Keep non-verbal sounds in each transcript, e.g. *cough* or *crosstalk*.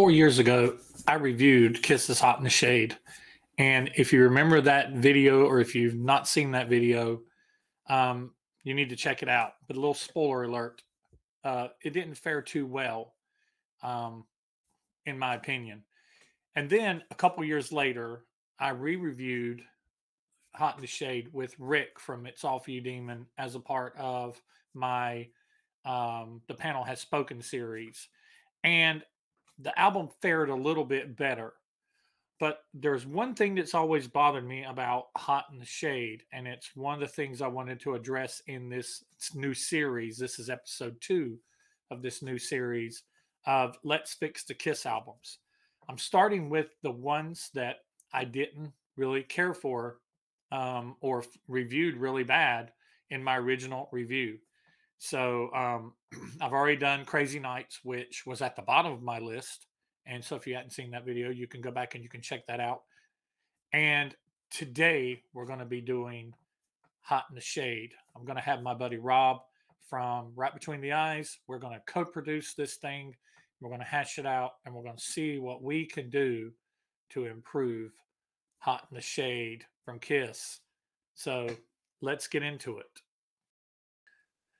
four years ago, I reviewed Kisses Hot in the Shade. And if you remember that video, or if you've not seen that video, um, you need to check it out. But a little spoiler alert uh, it didn't fare too well, um, in my opinion. And then a couple years later, I re reviewed Hot in the Shade with Rick from It's All For You Demon as a part of my um, The Panel Has Spoken series. And the album fared a little bit better. But there's one thing that's always bothered me about Hot in the Shade, and it's one of the things I wanted to address in this new series. This is episode two of this new series of Let's Fix the Kiss albums. I'm starting with the ones that I didn't really care for um, or reviewed really bad in my original review. So um, *clears throat* I've already done Crazy Nights, which was at the bottom of my list. And so if you hadn't seen that video, you can go back and you can check that out. And today we're going to be doing Hot in the Shade. I'm going to have my buddy Rob from Right Between the Eyes. We're going to co produce this thing. We're going to hash it out and we're going to see what we can do to improve Hot in the Shade from Kiss. So let's get into it.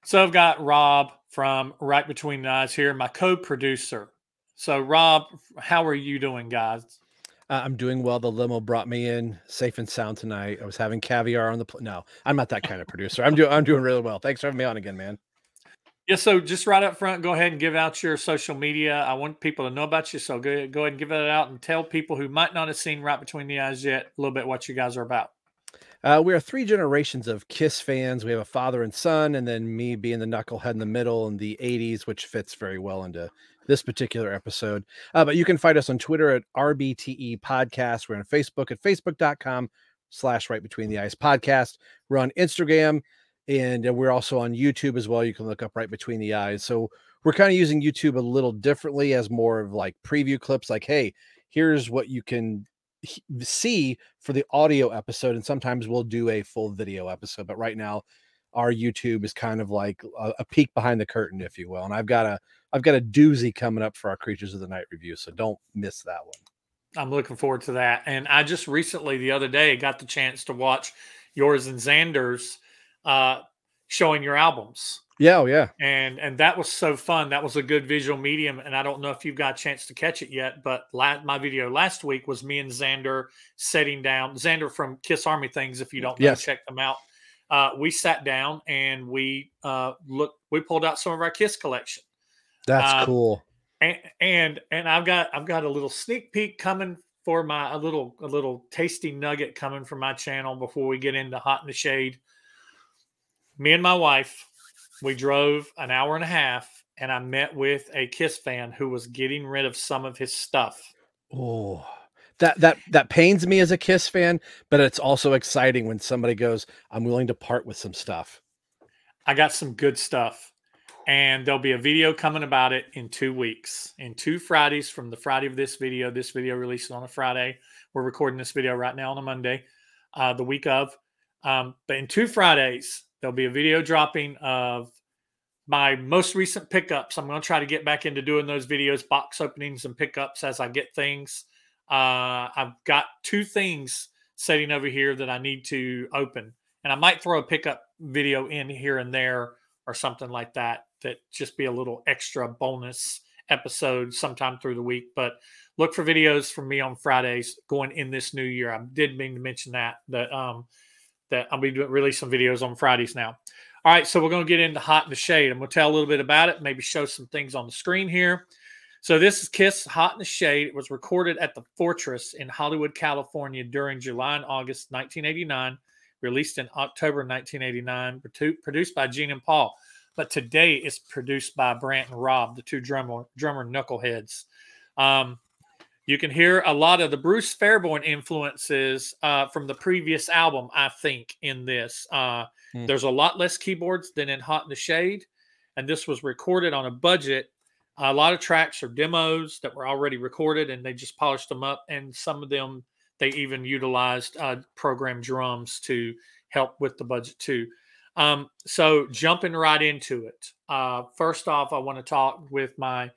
So I've got Rob from Right Between the Eyes here, my co-producer. So Rob, how are you doing, guys? Uh, I'm doing well. The limo brought me in safe and sound tonight. I was having caviar on the pl- no. I'm not that kind of producer. I'm doing I'm doing really well. Thanks for having me on again, man. Yeah, so just right up front, go ahead and give out your social media. I want people to know about you, so go go ahead and give it out and tell people who might not have seen Right Between the Eyes yet a little bit what you guys are about. Uh, we are three generations of Kiss fans. We have a father and son, and then me being the knucklehead in the middle in the 80s, which fits very well into this particular episode. Uh, but you can find us on Twitter at RBTE Podcast. We're on Facebook at facebook.com slash right between the eyes podcast. We're on Instagram and we're also on YouTube as well. You can look up right between the eyes. So we're kind of using YouTube a little differently as more of like preview clips, like, hey, here's what you can see for the audio episode and sometimes we'll do a full video episode but right now our youtube is kind of like a, a, peek behind the curtain if you will and i've got a i've got a doozy coming up for our creatures of the night review so don't miss that one. I'm looking forward to that and i just recently the other day got the chance to watch yours and xander's uh showing your albums yeah, oh yeah. And and that was so fun. That was a good visual medium. And I don't know if you've got a chance to catch it yet, but la- my video last week was me and Xander setting down. Xander from Kiss Army Things, if you don't know, yes. check them out. Uh, we sat down and we uh, looked. We pulled out some of our Kiss collection. That's uh, cool. And, and and I've got I've got a little sneak peek coming for my a little a little tasty nugget coming from my channel before we get into Hot in the Shade. Me and my wife we drove an hour and a half and I met with a Kiss fan who was getting rid of some of his stuff. Oh, that that that pains me as a Kiss fan, but it's also exciting when somebody goes, "I'm willing to part with some stuff." I got some good stuff, and there'll be a video coming about it in two weeks, in two Fridays from the Friday of this video. This video releases on a Friday. We're recording this video right now on a Monday, uh, the week of. Um, but in two Fridays, There'll be a video dropping of my most recent pickups. I'm going to try to get back into doing those videos, box openings and pickups as I get things. Uh, I've got two things sitting over here that I need to open, and I might throw a pickup video in here and there or something like that. That just be a little extra bonus episode sometime through the week. But look for videos from me on Fridays going in this new year. I did mean to mention that that um, that I'll be doing some videos on Fridays now. All right, so we're going to get into Hot in the Shade. I'm going to tell a little bit about it, maybe show some things on the screen here. So this is Kiss Hot in the Shade. It was recorded at the Fortress in Hollywood, California during July and August 1989, released in October 1989, produced by Gene and Paul. But today it's produced by Brant and Rob, the two drummer drummer knuckleheads. Um, you can hear a lot of the Bruce Fairbairn influences uh, from the previous album, I think, in this. Uh, mm. There's a lot less keyboards than in Hot in the Shade, and this was recorded on a budget. A lot of tracks are demos that were already recorded, and they just polished them up. And some of them, they even utilized uh, program drums to help with the budget too. Um, so jumping right into it. Uh, first off, I want to talk with my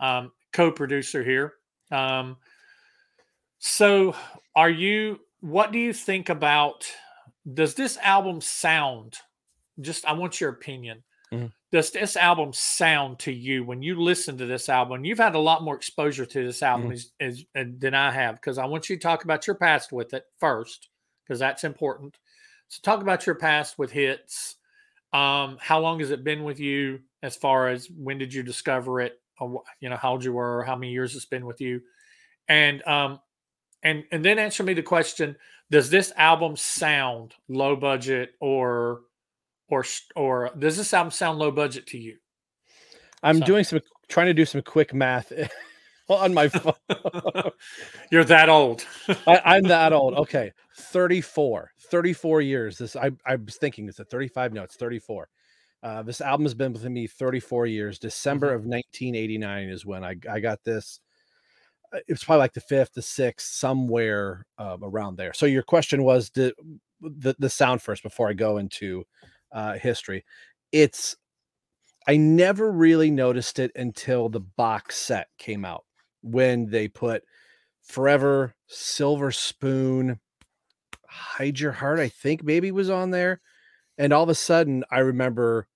um, co-producer here, Um, so, are you? What do you think about? Does this album sound? Just, I want your opinion. Mhm. Does this album sound to you when you listen to this album? You've had a lot more exposure to this album Mhm. as, as, uh, than I have because I want you to talk about your past with it first because that's important. So, talk about your past with hits. Um, how long has it been with you? As far as when did you discover it? You know how old you were, how many years it's been with you, and um, and and then answer me the question: Does this album sound low budget or or or does this album sound low budget to you? I'm So- doing some trying to do some quick math *laughs* on my phone. *laughs* You're that old. I, I'm *laughs* that old. Okay. 34. 34 years. This I I was thinking it's a 35. No, it's 34. Uh, this album has been with me 34 years. December of 1989 is when I, I got this. Uh, It was probably like the fifth, the sixth, somewhere uh, around there. So your question was the, the the sound first before I go into uh, history. It's I never really noticed it until the box set came out when they put Forever, Silver Spoon, Hide Your Heart, I think maybe was on there. And all of a sudden, I remember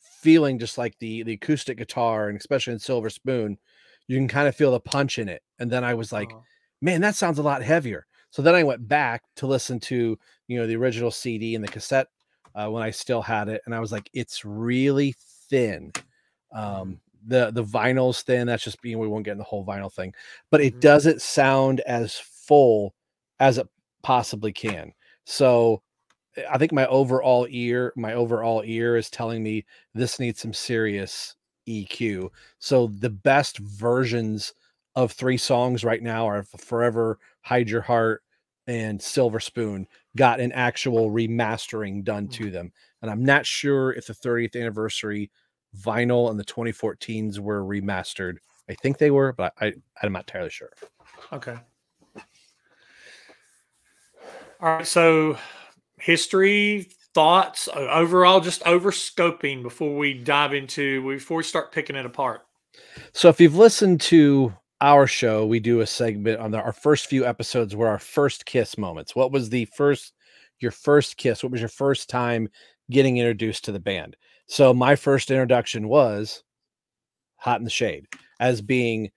feeling just like the the acoustic guitar, and especially in Silver Spoon, you can kind of feel the punch in it. And then I was like, Uh, man, that sounds a lot heavier. So then I went back to listen to you know the original CD and the cassette uh, when I still had it, and I was like, it's really thin. Um, the the vinyl's thin. That's just being we won't get in the whole vinyl thing, but it Mhm. doesn't sound as full as it possibly can. So I think my overall ear, my overall ear is telling me this needs some serious EQ. So the best versions of three songs right now are Forever, Hide Your Heart, and Silver Spoon got an actual remastering done mm. to them. And I'm not sure if the 30th anniversary vinyl and the 2014s were remastered. I think they were, but I, I'm not entirely sure. Okay. All right. So, history, thoughts, overall, just over scoping before we dive into, before we start picking it apart. So if you've listened to our show, we do a segment on the, our first few episodes were our first kiss moments. What was the first your first kiss? What was your first time getting introduced to the band? So my first introduction was Hot in the Shade as being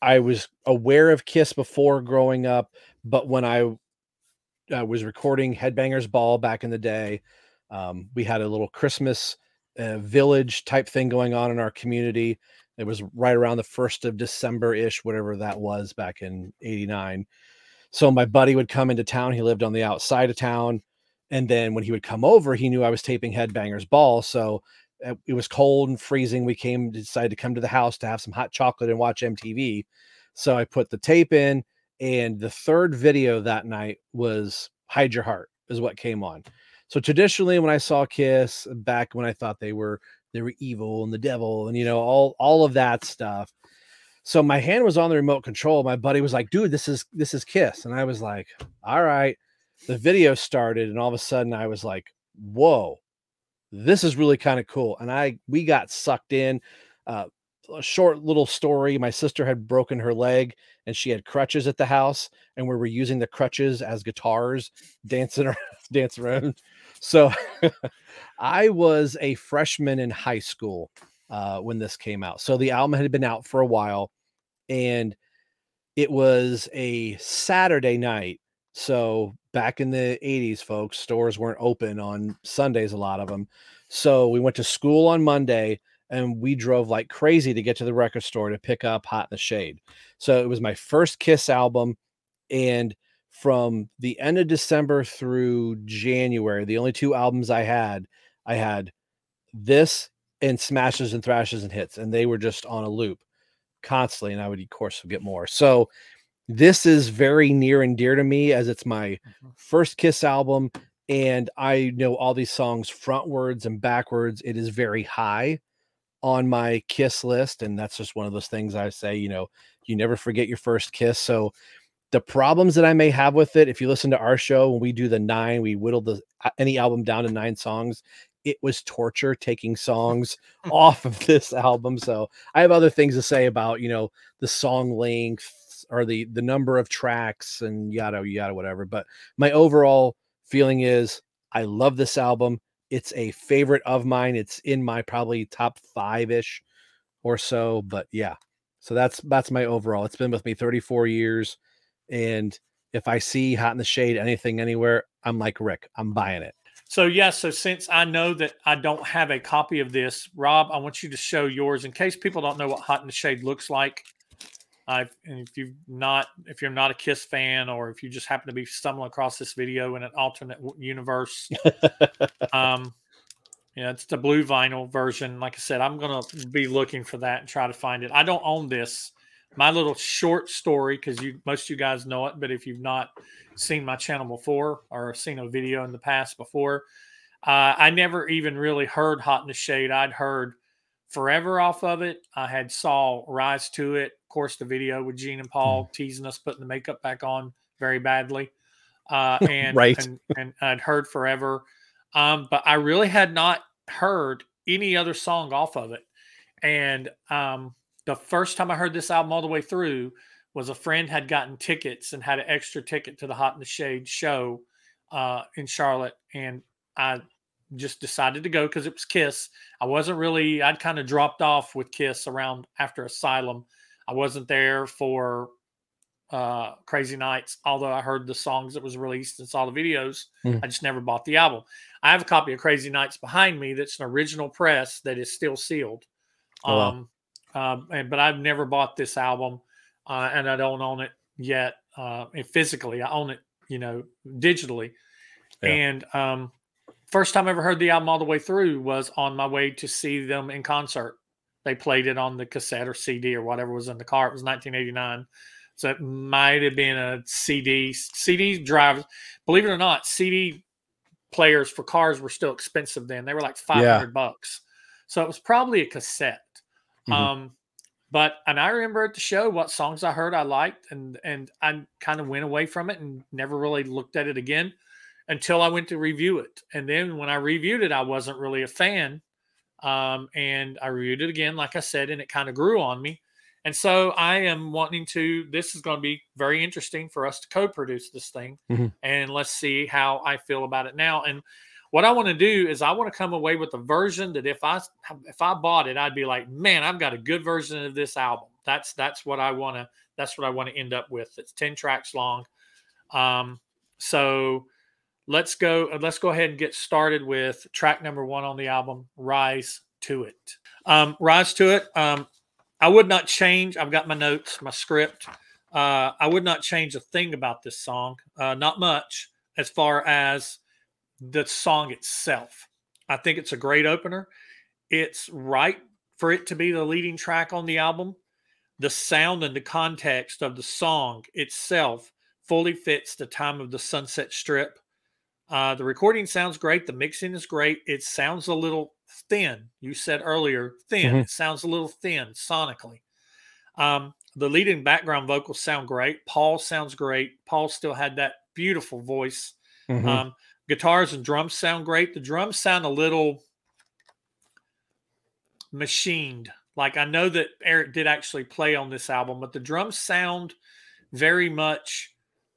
I was aware of Kiss before growing up, but when I uh, was recording Headbangers Ball back in the day, um, we had a little Christmas uh, village type thing going on in our community. It was right around the first of December ish, whatever that was back in '89. So my buddy would come into town. He lived on the outside of town, and then when he would come over, he knew I was taping Headbangers Ball. So uh, it was cold and freezing. We came decided to come to the house to have some hot chocolate and watch MTV. So I put the tape in, and the third video that night was "Hide Your Heart" is what came on. So traditionally, when I saw Kiss back when I thought they were they were evil and the devil and you know all all of that stuff. So my hand was on the remote control. My buddy was like, "Dude, this is this is Kiss," and I was like, "All right." The video started, and all of a sudden, I was like, "Whoa, this is really kind of cool." And I we got sucked in. Uh, a short little story. My sister had broken her leg, and she had crutches at the house, and we were using the crutches as guitars, dancing around, *laughs* around. So *laughs* I was a freshman in high school uh, when this came out. So the album had been out for a while, and it was a Saturday night. So back in the 80s, folks, stores weren't open on Sundays, a lot of them. So we went to school on Monday and we drove like crazy to get to the record store to pick up Hot in the Shade. So it was my first Kiss album. And from the end of December through January, the only two albums I had, I had this and Smashes and Thrashes and Hits, and they were just on a loop constantly. And I would, of course, get more. So this is very near and dear to me as it's my Mhm. first Kiss album. And I know all these songs frontwards and backwards. It is very high on my kiss list. And that's just one of those things I say, you know, you never forget your first kiss. So the problems that I may have with it, if you listen to our show when we do the nine, we whittle the uh, any album down to nine songs. it was torture taking songs *laughs* off of this album. So I have other things to say about, you know, the song length or the the number of tracks and yada yada whatever. But my overall feeling is I love this album. It's a favorite of mine. It's in my probably top five ish or so. But yeah, so that's that's my overall. It's been with me 34 years, and if I see Hot in the Shade anything anywhere, I'm like Rick, I'm buying it. So yeah, so since I know that I don't have a copy of this, Rob, I want you to show yours in case people don't know what Hot in the Shade looks like. Uh, and if you've not, if you're not a Kiss fan, or if you just happen to be stumbling across this video in an alternate universe, *laughs* um, yeah, it's the blue vinyl version. Like I said, I'm gonna be looking for that and try to find it. I don't own this. My little short story, because you most of you guys know it, but if you've not seen my channel before or seen a video in the past before, uh, I never even really heard "Hot in the Shade." I'd heard "Forever" off of it. I had saw "Rise to It." Of course, the video with Gene and Paul mm. teasing us putting the makeup back on very badly, *laughs* uh, and right, and, and I'd heard "Forever." Um, but I really had not heard any other song off of it. And um, the first time I heard this album all the way through was a friend had gotten tickets and had an extra ticket to the Hot in the Shade show uh, in Charlotte. And I just decided to go because it was Kiss. I wasn't really, I'd kind of dropped off with Kiss around after Asylum. I wasn't there for uh, Crazy Nights, although I heard the songs that was released and saw the videos. Mm. I just never bought the album. I have a copy of Crazy Nights behind me that's an original press that is still sealed. Oh, um, wow. uh, and, but I've never bought this album, uh, and I don't own it yet uh, physically. I own it, you know, digitally. Yeah. And um, first time I ever heard the album all the way through was on my way to see them in concert. They played it on the cassette or CD or whatever was in the car. It was 1989. So it might have been a CD. CD drives, believe it or not, CD players for cars were still expensive then. They were like 500 yeah. bucks. So it was probably a cassette. Mm-hmm. Um, but and I remember at the show what songs I heard I liked, and and I kind of went away from it and never really looked at it again until I went to review it. And then when I reviewed it, I wasn't really a fan. Um, and I reviewed it again, like I said, and it kind of grew on me. And so I am wanting to, this is going to be very interesting for us to co produce this thing. Mm-hmm. And let's see how I feel about it now. And what I want to do is I want to come away with a version that if I if I bought it, I'd be like, man, I've got a good version of this album. That's that's what I want to that's what I want to end up with. It's 10 tracks long. Um, so let's go let's go ahead and get started with track number one on the album, Rise to It. Um, Rise to It. Um, I would not change. I've got my notes, my script. Uh, I would not change a thing about this song, uh, not much, as far as the song itself. I think it's a great opener. It's right for it to be the leading track on the album. The sound and the context of the song itself fully fits the time of the Sunset Strip. Uh, the recording sounds great. The mixing is great. It sounds a little thin. You said earlier, thin. Mm-hmm. It sounds a little thin sonically. Um, the leading background vocals sound great. Paul sounds great. Paul still had that beautiful voice. Mm-hmm. Um, guitars and drums sound great. The drums sound a little machined. Like I know that Eric did actually play on this album, but the drums sound very much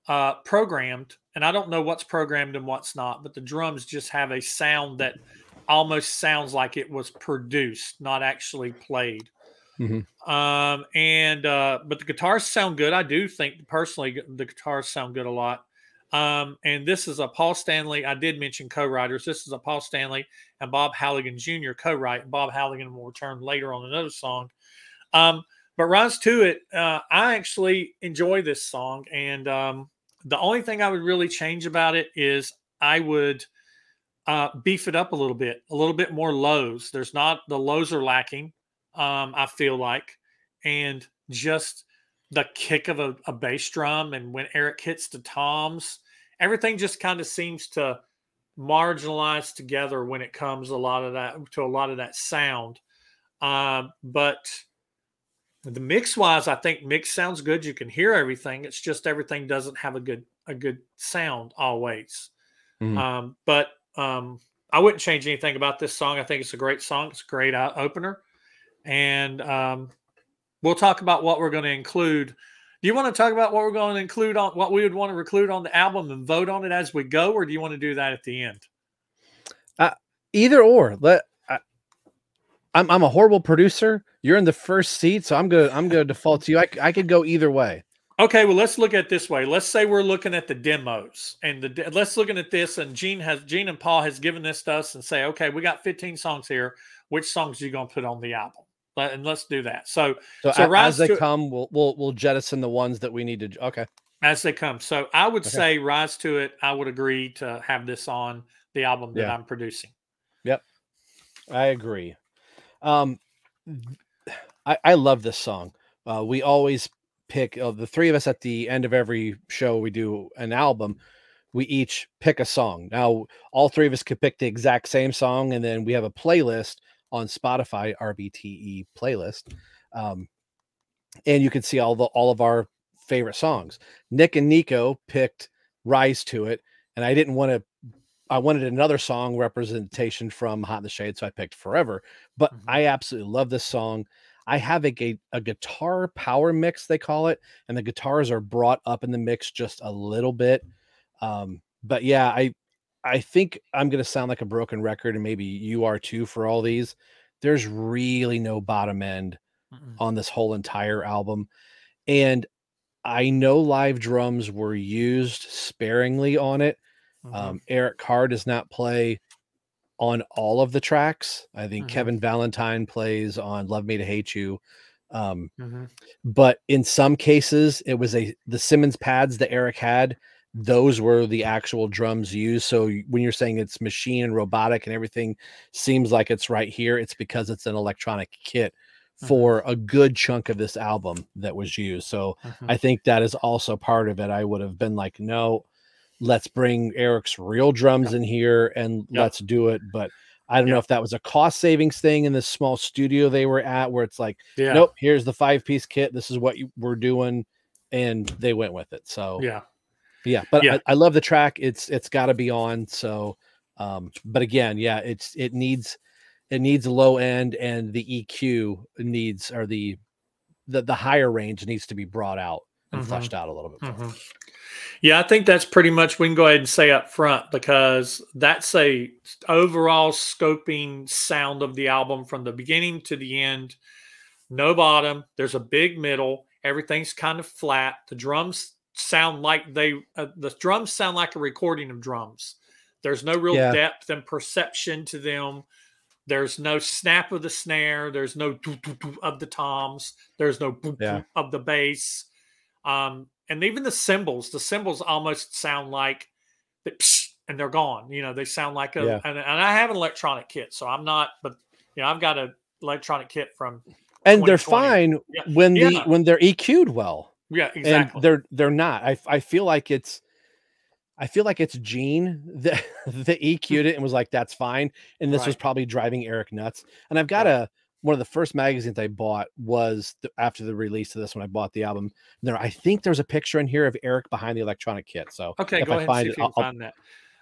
uh, programmed. And I don't know what's programmed and what's not, but the drums just have a sound that almost sounds like it was produced, not actually played. Mm-hmm. Um, and uh, but the guitars sound good. I do think personally the guitars sound good a lot. Um, and this is a Paul Stanley. I did mention co-writers. This is a Paul Stanley and Bob Halligan Jr. co-write. Bob Halligan will return later on another song. Um, but Rise to It, uh, I actually enjoy this song, and um, the only thing I would really change about it is I would uh, beef it up a little bit, a little bit more lows. There's not the lows are lacking. Um, I feel like, and just the kick of a, a bass drum and when Eric hits the toms, everything just kind of seems to marginalize together when it comes a lot of that to a lot of that sound. Uh, but the mix wise, I think mix sounds good. You can hear everything. It's just everything doesn't have a good a good sound always. Mm-hmm. Um, but um, I wouldn't change anything about this song. I think it's a great song. It's a great uh, opener, and um, we'll talk about what we're going to include. Do you want to talk about what we're going to include on what we would want to include on the album and vote on it as we go, or do you want to do that at the end? Uh, either or. Let I, I'm I'm a horrible producer. You're in the first seat, so I'm gonna I'm gonna default to you. I, I could go either way. Okay, well, let's look at this way. Let's say we're looking at the demos, and the let's looking at this, and Gene has Gene and Paul has given this to us, and say, okay, we got 15 songs here. Which songs are you going to put on the album? And let's do that. So, so, so as they to, come, we'll we'll we'll jettison the ones that we need to. Okay, as they come. So I would okay. say rise to it. I would agree to have this on the album that yeah. I'm producing. Yep, I agree. Um, I I love this song. Uh, we always pick uh, the three of us at the end of every show we do an album we each pick a song now all three of us could pick the exact same song and then we have a playlist on spotify rbte playlist um, and you can see all the all of our favorite songs nick and nico picked rise to it and i didn't want to I wanted another song representation from Hot in the Shade, so I picked Forever. But mm-hmm. I absolutely love this song. I have a, a guitar power mix, they call it, and the guitars are brought up in the mix just a little bit. Um, but yeah, I I think I'm gonna sound like a broken record, and maybe you are too for all these. There's really no bottom end Mm-mm. on this whole entire album. And I know live drums were used sparingly on it. Mm-hmm. Um, Eric Carr does not play on all of the tracks. I think mm-hmm. Kevin Valentine plays on Love Me to Hate You. Um, mm-hmm. but in some cases it was a the Simmons pads that Eric had, those were the actual drums used. So when you're saying it's machine and robotic and everything seems like it's right here, it's because it's an electronic kit mm-hmm. for a good chunk of this album that was used. So mm-hmm. I think that is also part of it. I would have been like, no, let's bring Eric's real drums in here and let's do it. But I don't know if that was a cost savings thing in this small studio they were at, where it's like, yeah. nope, here's the five piece kit. This is what you, we're doing, and they went with it. So yeah, yeah. But yeah. I, I love the track. It's it's got to be on. So, um, but again, yeah, it's it needs it needs a low end, and the EQ needs or the the the higher range needs to be brought out and mm-hmm. fleshed out a little bit. Mm-hmm. Yeah, I think that's pretty much we can go ahead and say up front because that's a overall scoping sound of the album from the beginning to the end. No bottom. There's a big middle. Everything's kind of flat. The drums sound like they uh, the drums sound like a recording of drums. There's no real yeah. depth and perception to them. There's no snap of the snare. There's no of the toms. There's no yeah. of the bass. Um, and even the cymbals, the cymbals almost sound like and they're gone. You know, they sound like a yeah. and, and, I have an electronic kit, so I'm not, but you know, I've got an electronic kit from and they're fine yeah. when the yeah. when they're EQ'd well. Yeah, exactly. And they're they're not. I I feel like it's I feel like it's Gene that *laughs* that EQ'd it and was like, that's fine. And this right. was probably driving Eric nuts. And I've got right. a one of the first magazines I bought was the, after the release of this when I bought the album. There, I think there's a picture in here of Eric behind the electronic kit. So okay, go I ahead find and see it, if you I'll, find that.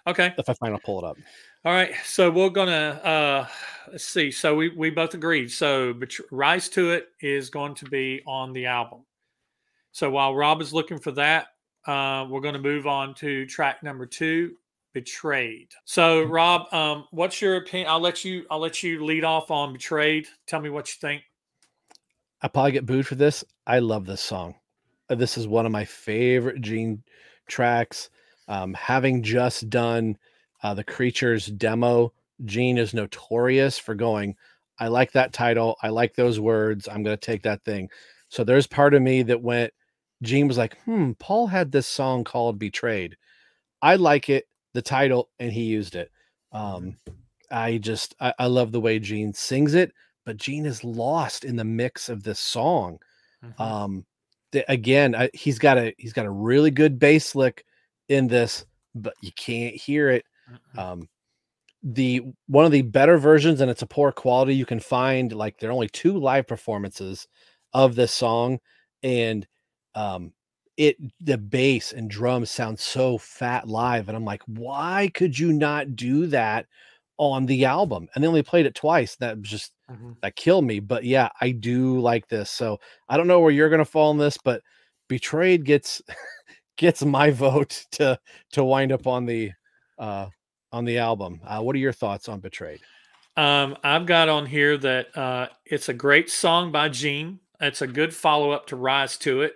Okay, if I find, I'll pull it up. All right, so we're gonna uh, let's see. So we we both agreed. So but "Rise to It is going to be on the album. So while Rob is looking for that, uh, we're going to move on to track number two, betrayed. So, Rob, um, what's your opinion? I'll let you. I'll let you lead off on betrayed. Tell me what you think. I probably get booed for this. I love this song. Uh, this is one of my favorite Gene tracks. Um, having just done uh, the Creatures demo, Gene is notorious for going. I like that title. I like those words. I'm going to take that thing. So there's part of me that went. Gene was like, "Hmm, Paul had this song called Betrayed. I like it the title and he used it. Um, I just I, I love the way Gene sings it, but Gene is lost in the mix of this song. Mm-hmm. Um, the, again, I, he's got a he's got a really good bass lick in this, but you can't hear it. Mm-hmm. Um, the one of the better versions, and it's a poor quality. You can find like there are only two live performances of this song, and um, it the bass and drums sound so fat live and i'm like why could you not do that on the album, and they only played it twice. That just Mhm. that killed me. But yeah, I do like this. So I don't know where you're gonna fall on this, but Betrayed gets *laughs* gets my vote to to wind up on the uh on the album. Uh, what are your thoughts on Betrayed? Um, I've got on here that uh, it's a great song by Gene. It's a good follow up to Rise to It.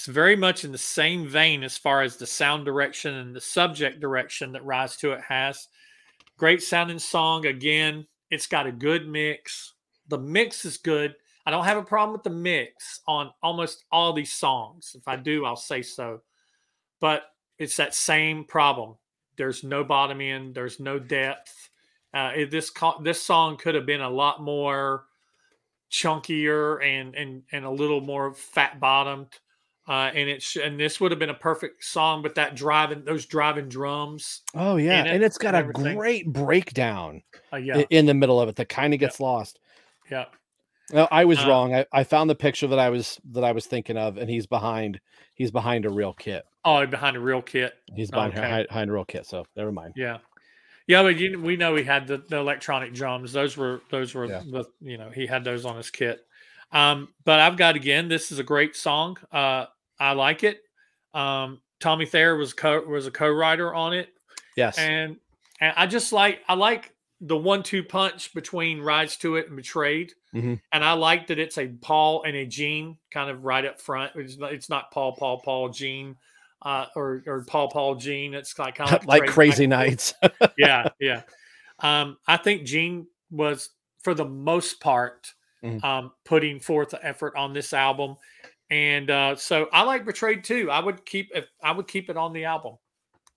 It's very much in the same vein as far as the sound direction and the subject direction that Rise to It has. Great sounding song. Again, it's got a good mix. The mix is good. I don't have a problem with the mix on almost all these songs. If I do, I'll say so. But it's that same problem. There's no bottom end, there's no depth. Uh, it, this this song could have been a lot more chunkier and and and a little more fat bottomed. Uh, and it's and this would have been a perfect song, but that driving those driving drums, Oh yeah, it and it's got and a great breakdown uh, yeah, in the middle of it that kind of Yeah. gets lost. yeah, No, I was Uh, wrong. I, I found the picture that I was that I was thinking of, and he's behind. He's behind a real kit. oh, behind a real kit, He's behind Okay. behind, behind a real kit. So never mind. yeah, yeah. But you, we know he had the, the electronic drums; those were those were Yeah. the you know he had those on his kit. Um, but I've got again. This is a great song. Uh, I like it. Um, Tommy Thayer was co was a co-writer on it. Yes. and and I just like I like the one-two punch between Rise to It and Betrayed, Mhm. and I like that it's a Paul and a Gene kind of right up front. It's not, it's not Paul, Paul, Paul, Gene, uh, or or Paul, Paul, Gene. It's like kind of *laughs* like Betrayed crazy back nights. *laughs* yeah, yeah. Um, I think Gene was for the most part Mhm. um, putting forth the effort on this album. And uh, so I like Betrayed too. I would keep if I would keep it on the album.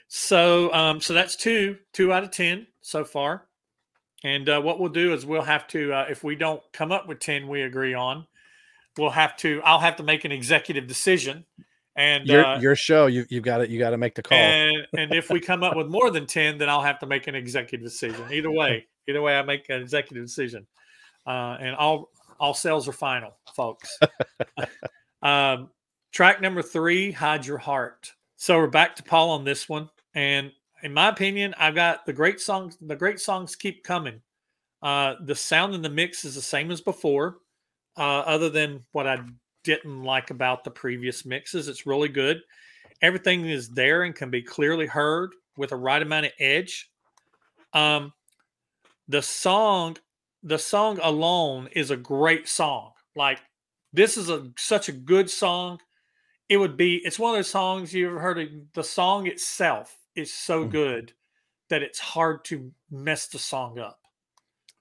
So um, so that's two, two out of ten so far. And uh, what we'll do is we'll have to uh, if we don't come up with ten we agree on, we'll have to I'll have to make an executive decision. And your uh, your show. You you've got it. You got to make the call. and and if we come up with more than 10 then i'll have to make an executive decision either way either way i make an executive decision uh, and all all sales are final folks *laughs* um, track number three hide your heart. So we're back to paul on this one. And in my opinion i've got the great songs the great songs keep coming. Uh, the sound in the mix is the same as before uh, other than what i didn't like about the previous mixes. It's really good. Everything is there and can be clearly heard with a right amount of edge. Um, the song, the song alone is a great song. Like this is a such a good song. It would be. It's one of those songs you ever heard. Of, the song itself is so Mhm. good that it's hard to mess the song up.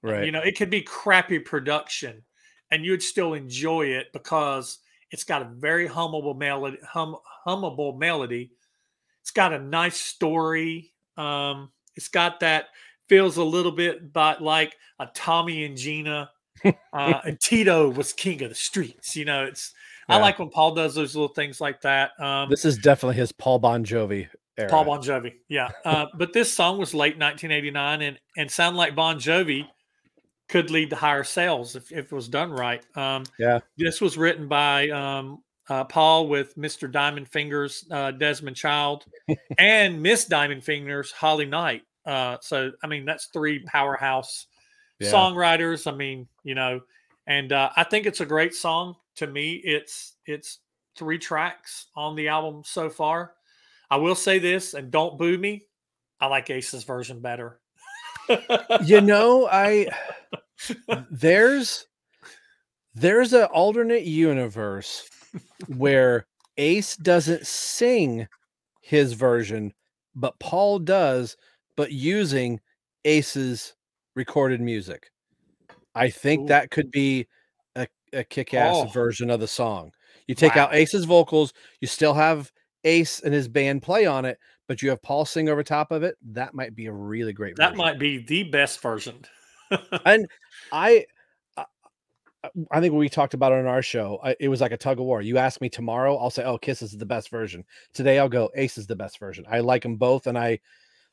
right. You know, it could be crappy production, and you'd still enjoy it because it's got a very hummable melody. Hum, hummable melody. It's got a nice story. Um, it's got that feels a little bit but like a Tommy and Gina. Uh, *laughs* and Tito was king of the streets. You know, it's I like when Paul does those little things like that. Um, This is definitely his Paul Bon Jovi era. Paul Bon Jovi, yeah. Uh, but this song was late 1989, and and sound like Bon Jovi could lead to higher sales if, if it was done right. Um, Yeah. This was written by um, uh, Paul with Mr. Diamond Fingers, uh, Desmond Child, *laughs* and Miss Diamond Fingers, Holly Knight. Uh, so I mean, that's three powerhouse Yeah. songwriters. I mean, you know, and uh, I think it's a great song. To me, it's it's three tracks on the album so far. I will say this, and don't boo me. I like Ace's version better. you know, *laughs* I there's there's an alternate universe where Ace doesn't sing his version, but Paul does, but using Ace's recorded music. I think Ooh. that could be a, a kick-ass Oh. version of the song. You take out Ace's vocals, you still have Ace and his band play on it, but you have Paul sing over top of it. That might be a really great that version. might be the best version. *laughs* and I, I- I think we talked about it on our show. I, it was like a tug of war. You ask me tomorrow, I'll say, "Oh, Kiss is the best version." Today, I'll go, "Ace is the best version." I like them both, and I,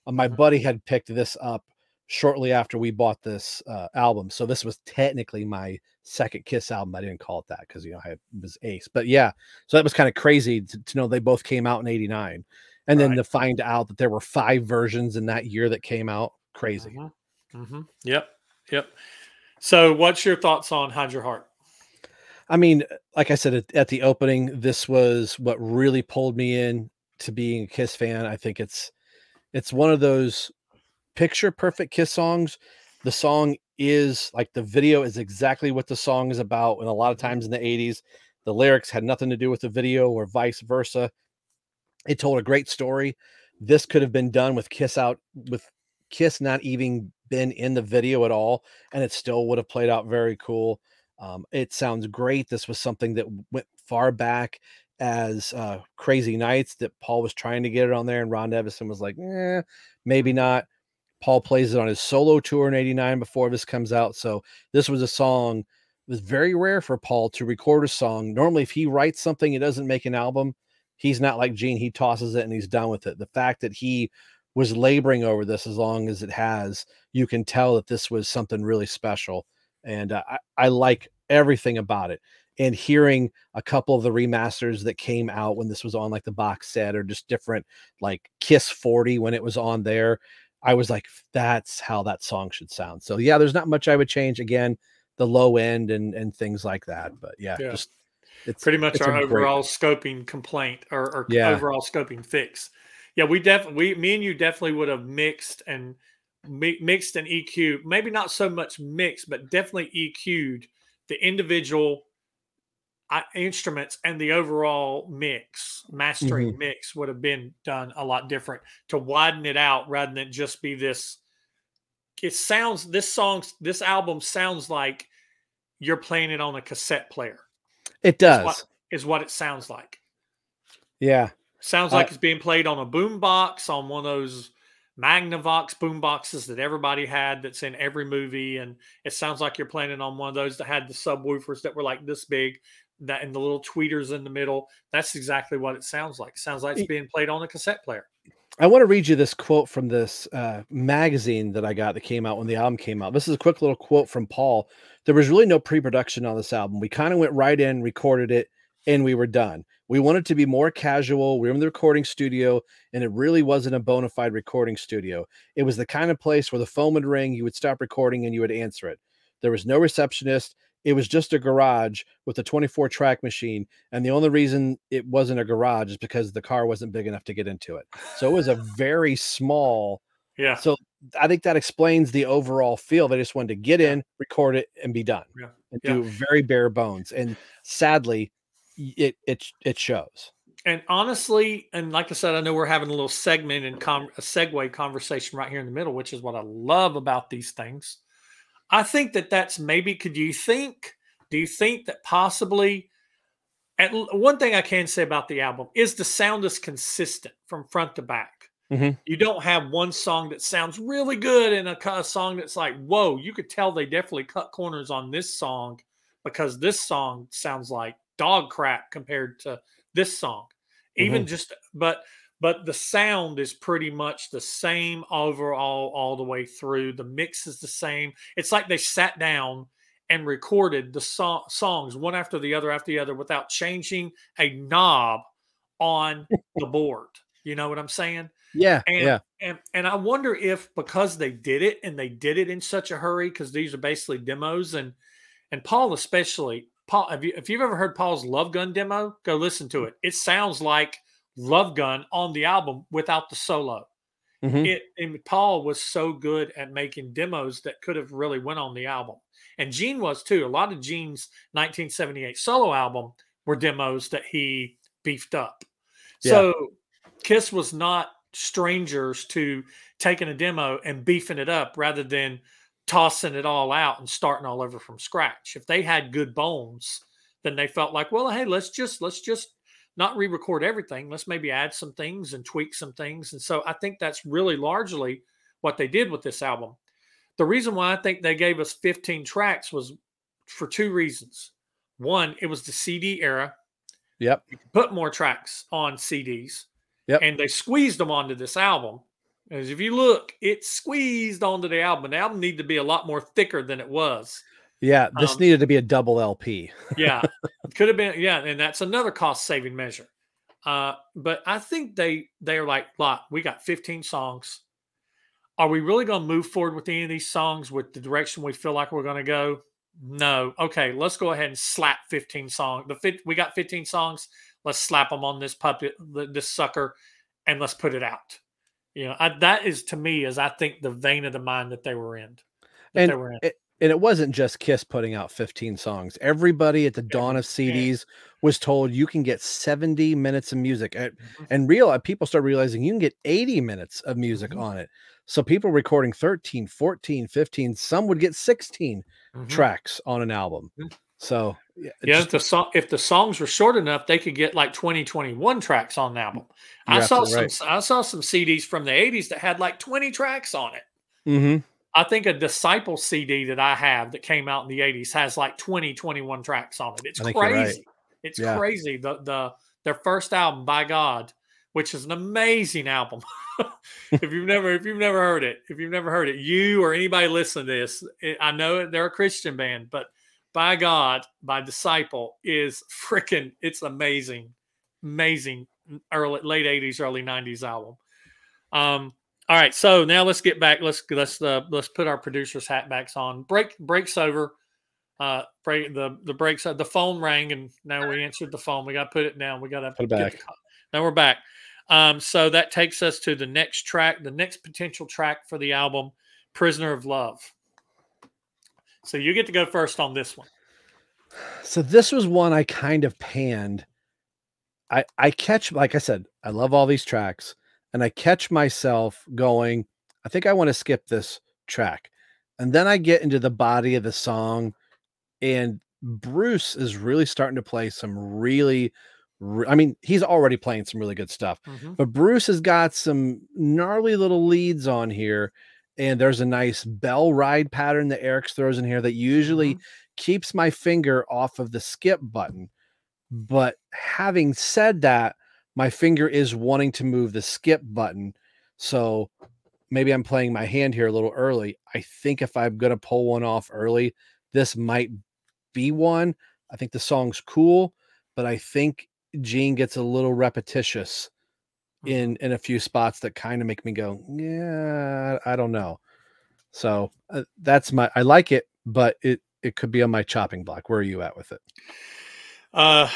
uh, my Mhm. buddy had picked this up shortly after we bought this uh, album, so this was technically my second Kiss album. I didn't call it that because you know I was Ace, but yeah, so that was kind of crazy to, to know they both came out in '89, and then Right. to find out that there were five versions in that year that came out. Crazy. Mhm. Mm-hmm. Yep. Yep. So, what's your thoughts on Hide Your Heart? I mean, like I said at, at, the opening, this was what really pulled me in to being a Kiss fan. I think it's it's one of those picture perfect Kiss songs. The song is like the video is exactly what the song is about. And a lot of times in the 80s, the lyrics had nothing to do with the video or vice versa. It told a great story. This could have been done with Kiss out with Kiss not even been in the video at all, and it still would have played out very cool. Um, it sounds great. This was something that went far back as uh, Crazy Nights that Paul was trying to get it on there, and Ron Nevison was like, eh, maybe not. Paul plays it on his solo tour in 89 before this comes out. So this was a song. It was very rare for Paul to record a song. Normally, if he writes something, he doesn't make an album. He's not like Gene. He tosses it and he's done with it. The fact that he was laboring over this as long as it has, you can tell that this was something really special and uh, I, I like everything about it and hearing a couple of the remasters that came out when this was on like the box set or just different like kiss 40 when it was on there i was like that's how that song should sound so yeah there's not much i would change again the low end and and things like that but yeah, yeah. just it's pretty much it's our overall great... scoping complaint or, or yeah. overall scoping fix yeah we definitely we me and you definitely would have mixed and mixed and EQ, maybe not so much mixed, but definitely EQ'd the individual instruments and the overall mix, mastering mm-hmm. mix would have been done a lot different to widen it out rather than just be this. It sounds, this song, this album sounds like you're playing it on a cassette player. It does. Is what, is what it sounds like. Yeah. Sounds like uh, it's being played on a boom box on one of those Magnavox boom boxes that everybody had that's in every movie. And it sounds like you're playing it on one of those that had the subwoofers that were like this big that and the little tweeters in the middle. That's exactly what it sounds like. It sounds like it's being played on a cassette player. I want to read you this quote from this uh, magazine that I got that came out when the album came out. This is a quick little quote from Paul. There was really no pre production on this album. We kind of went right in, recorded it, and we were done. We wanted to be more casual. We were in the recording studio, and it really wasn't a bona fide recording studio. It was the kind of place where the phone would ring, you would stop recording, and you would answer it. There was no receptionist. It was just a garage with a 24 track machine. And the only reason it wasn't a garage is because the car wasn't big enough to get into it. So it was a *laughs* very small. Yeah. So I think that explains the overall feel. They just wanted to get in, record it, and be done. Yeah. And yeah. do very bare bones. And sadly, it it it shows. And honestly, and like I said, I know we're having a little segment and com- a segue conversation right here in the middle, which is what I love about these things. I think that that's maybe. Could you think? Do you think that possibly? And one thing I can say about the album is the sound is consistent from front to back. Mm-hmm. You don't have one song that sounds really good and a, a song that's like, whoa, you could tell they definitely cut corners on this song because this song sounds like dog crap compared to this song. Even mm-hmm. just but but the sound is pretty much the same overall all the way through. The mix is the same. It's like they sat down and recorded the so- songs one after the other after the other without changing a knob on the *laughs* board. You know what I'm saying? Yeah. And, yeah. And and I wonder if because they did it and they did it in such a hurry because these are basically demos and and Paul especially Paul, have you, if you've ever heard Paul's Love Gun demo, go listen to it. It sounds like Love Gun on the album without the solo. Mm-hmm. It and Paul was so good at making demos that could have really went on the album, and Gene was too. A lot of Gene's 1978 solo album were demos that he beefed up. Yeah. So Kiss was not strangers to taking a demo and beefing it up rather than tossing it all out and starting all over from scratch. If they had good bones, then they felt like, well, hey, let's just let's just not re-record everything. Let's maybe add some things and tweak some things. And so I think that's really largely what they did with this album. The reason why I think they gave us 15 tracks was for two reasons. One, it was the CD era. Yep. You can put more tracks on CDs. Yep. And they squeezed them onto this album. As if you look, it's squeezed onto the album. The album needed to be a lot more thicker than it was. Yeah, this um, needed to be a double LP. *laughs* yeah, could have been. Yeah, and that's another cost saving measure. Uh, but I think they they're like, lot we got 15 songs. are we really going to move forward with any of these songs with the direction we feel like we're going to go? No. Okay, let's go ahead and slap 15 songs. The fit, we got 15 songs. Let's slap them on this puppet, this sucker, and let's put it out. You know, I, that is to me is I think the vein of the mind that they were in. and were in. It, and it wasn't just Kiss putting out 15 songs. Everybody at the dawn of CDs was told you can get 70 minutes of music. And, mm-hmm. and real uh, people start realizing you can get 80 minutes of music mm-hmm. on it. So people recording 13, 14, 15, some would get 16 mm-hmm. tracks on an album. Mm-hmm. So yeah, yeah if the song if the songs were short enough, they could get like 20, 21 tracks on an album. I saw some right. I saw some CDs from the 80s that had like 20 tracks on it. I think a Disciple CD that I have that came out in the 80s has like 20, 21 tracks on it. It's crazy. Right. It's yeah. crazy. The the their first album, By God, which is an amazing album. *laughs* if you've never if you've never heard it, if you've never heard it, you or anybody listening to this, it, I know they're a Christian band, but by God, by Disciple is freaking it's amazing, amazing early late 80s, early 90s album. Um, all right, so now let's get back. Let's let's uh, let's put our producer's hat backs on. Break breaks over. Uh, break the the breaks. The phone rang, and now we answered the phone. We got to put it down. We got to put it back. The, now we're back. Um, so that takes us to the next track, the next potential track for the album, "Prisoner of Love." So you get to go first on this one. So this was one I kind of panned. I I catch like I said, I love all these tracks, and I catch myself going, I think I want to skip this track. And then I get into the body of the song, and Bruce is really starting to play some really I mean, he's already playing some really good stuff, mm-hmm. but Bruce has got some gnarly little leads on here and there's a nice bell ride pattern that Eric's throws in here that usually mm-hmm. keeps my finger off of the skip button. But having said that, my finger is wanting to move the skip button. So maybe I'm playing my hand here a little early. I think if I'm going to pull one off early, this might be one. I think the song's cool, but I think Gene gets a little repetitious Mm-hmm. in in a few spots that kind of make me go, yeah, I don't know. So uh, that's my I like it, but it it could be on my chopping block. Where are you at with it? Uh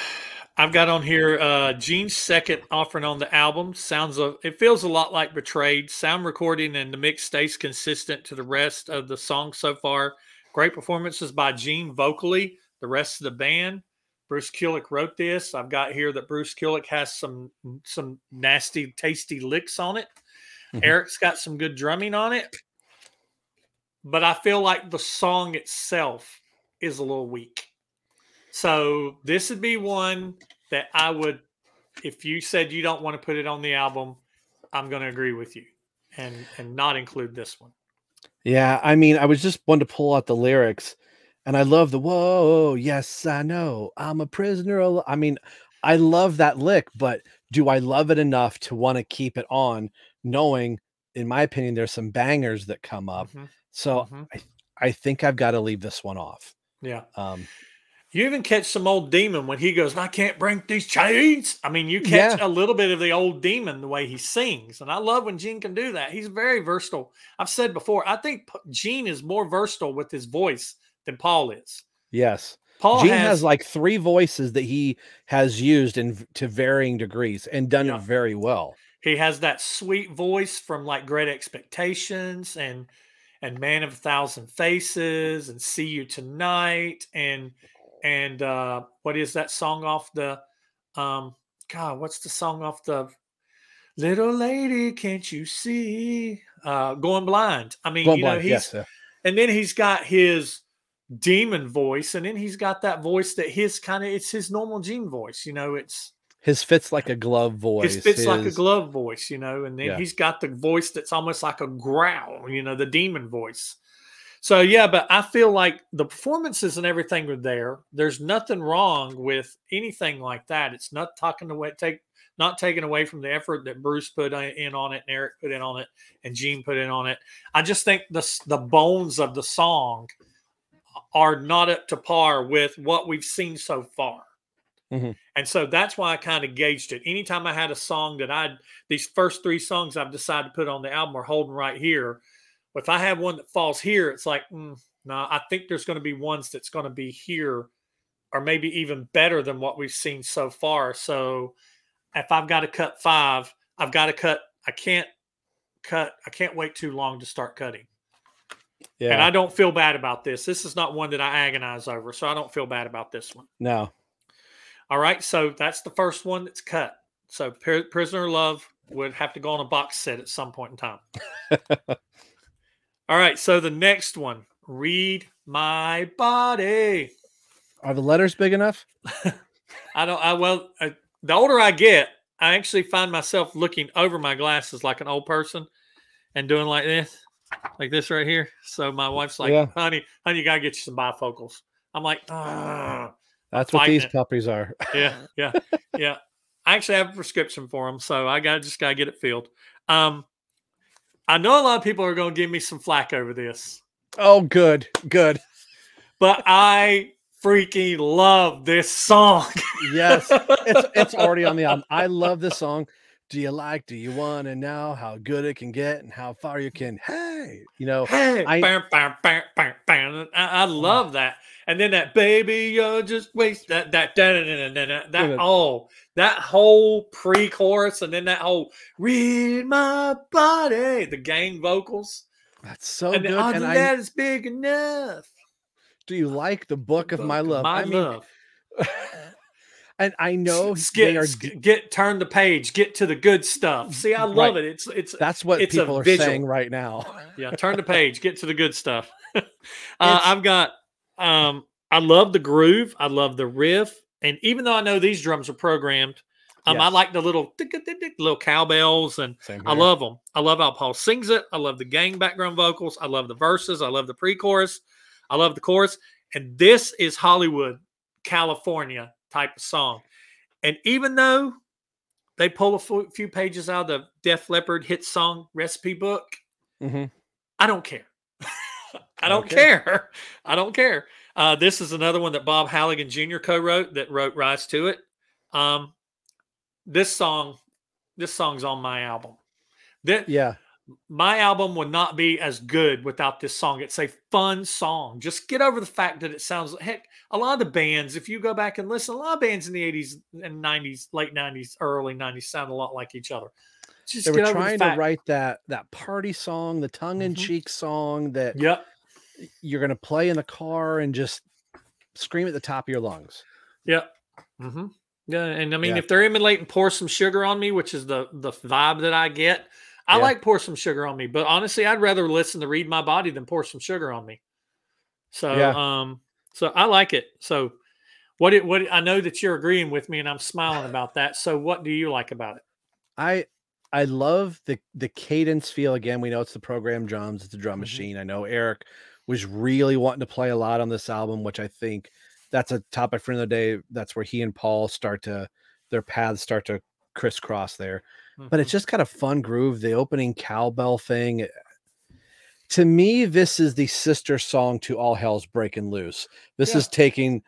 I've got on here uh Gene's second offering on the album. Sounds of it feels a lot like Betrayed. Sound recording and the mix stays consistent to the rest of the song so far. Great performances by Gene vocally, the rest of the band. Bruce Kulick wrote this. I've got here that Bruce Kulick has some some nasty, tasty licks on it. Mm-hmm. Eric's got some good drumming on it, but I feel like the song itself is a little weak. So this would be one that I would, if you said you don't want to put it on the album, I'm going to agree with you and and not include this one. Yeah, I mean, I was just one to pull out the lyrics and I love the whoa, yes, I know. I'm a prisoner. I mean, I love that lick, but do I love it enough to want to keep it on, knowing, in my opinion, there's some bangers that come up. Mm-hmm. So mm-hmm. I, I think I've got to leave this one off. Yeah. Um, you even catch some old demon when he goes, I can't break these chains. I mean, you catch yeah. a little bit of the old demon the way he sings. And I love when Gene can do that. He's very versatile. I've said before, I think Gene is more versatile with his voice than Paul is. Yes. Paul Gene has, has, like three voices that he has used in to varying degrees and done yeah. it very well. He has that sweet voice from like Great Expectations and and Man of a Thousand Faces and See You Tonight and and uh what is that song off the um God, what's the song off the Little Lady, Can't You See? Uh Going Blind. I mean, Going you know, blind. he's yes, yeah. and then he's got his demon voice, and then he's got that voice that his kind of it's his normal Gene voice. You know, it's his fits like a glove voice. His fits his... like a glove voice. You know, and then yeah. he's got the voice that's almost like a growl. You know, the demon voice. So yeah, but I feel like the performances and everything are there. There's nothing wrong with anything like that. It's not talking away take not taking away from the effort that Bruce put in on it and Eric put in on it and Gene put in on it. I just think the the bones of the song are not up to par with what we've seen so far. Mm-hmm. And so that's why I kind of gauged it. Anytime I had a song that I, these first three songs I've decided to put on the album are holding right here. If I have one that falls here, it's like, mm, no, I think there's going to be ones that's going to be here, or maybe even better than what we've seen so far. So if I've got to cut five, I've got to cut. I can't cut. I can't wait too long to start cutting. Yeah. And I don't feel bad about this. This is not one that I agonize over, so I don't feel bad about this one. no. All right, so that's the first one that's cut. So Prisoner Love would have to go on a box set at some point in time. *laughs* All right, so the next one, Read My Body. Are the letters big enough? *laughs* I don't. I well, uh, the older I get, I actually find myself looking over my glasses like an old person and doing like this, like this right here. So my wife's like, Yeah. "Honey, honey, you gotta get you some bifocals." I'm like, "Ah." That's what these it. puppies are. yeah, yeah, *laughs* yeah. I actually have a prescription for them, so I got to just gotta get it filled. Um, I know a lot of people are going to give me some flack over this, Oh, good, good. but I freaking love this song. Yes, it's *laughs* it's already on the album. I love this song. Do you like? Do you want to know how good it can get and how far you can? Hey, you know, Hey, I- bam, bam, bam. I, I oh love that. And then that baby, you're just waste that that that that, that, that, that oh whole pre-chorus and then that whole read my body, the gang vocals. that's so and good. then, And I that is big enough. do you like the book of my Book love? My I mean, love. *laughs* and I know S- they get, are. get turn the page, get to the good stuff. See, I love it. It's it's That's what it's people are visual. saying right now. yeah turn the page get to the good stuff *laughs* uh, i've got um i love the groove i love the riff and even though i know these drums are programmed um i like the little tick, tick, tick, tick, little cowbells and i love them i love how paul sings it i love the gang background vocals i love the verses i love the pre-chorus i love the chorus and this is hollywood california type of song and even though they pull a few pages out of the def leppard hit song recipe book Mhm. I don't care. *laughs* *laughs* I don't Okay. care. *laughs* I don't care. Uh, this is another one that Bob Halligan Jr. co-wrote that wrote "Rise to It." Um, this song, this song's on my album. That Yeah, my album would not be as good without this song. It's a fun song. Just get over the fact that it sounds heck. A lot of the bands, if you go back and listen, a lot of bands in the '80s and '90s, late '90s, early '90s, sound a lot like each other. Just they were over the trying to write that that party song, the tongue in cheek song that Yep. you're going to play in the car and just scream at the top of your lungs. Yep. hmm Yeah, and I mean, Yeah. if they're emulating "Pour Some Sugar on Me," which is the the vibe that I get, I Yeah. like "Pour Some Sugar on Me." But honestly, I'd rather listen to "Read My Body" than "Pour Some Sugar on Me." So, Yeah. um, so I like it. So, what it what I know that you're agreeing with me, and I'm smiling about that. So, what do you like about it? I I love the the cadence feel again. We know it's the program drums, it's a drum Mhm. machine. I know Eric was really wanting to play a lot on this album, which I think that's a topic for another day. That's where he and Paul start to their paths start to crisscross there. But it's just kind of fun groove. The opening cowbell thing. eh, To me, this is the sister song to All Hell's Breaking Loose. This Yeah. is taking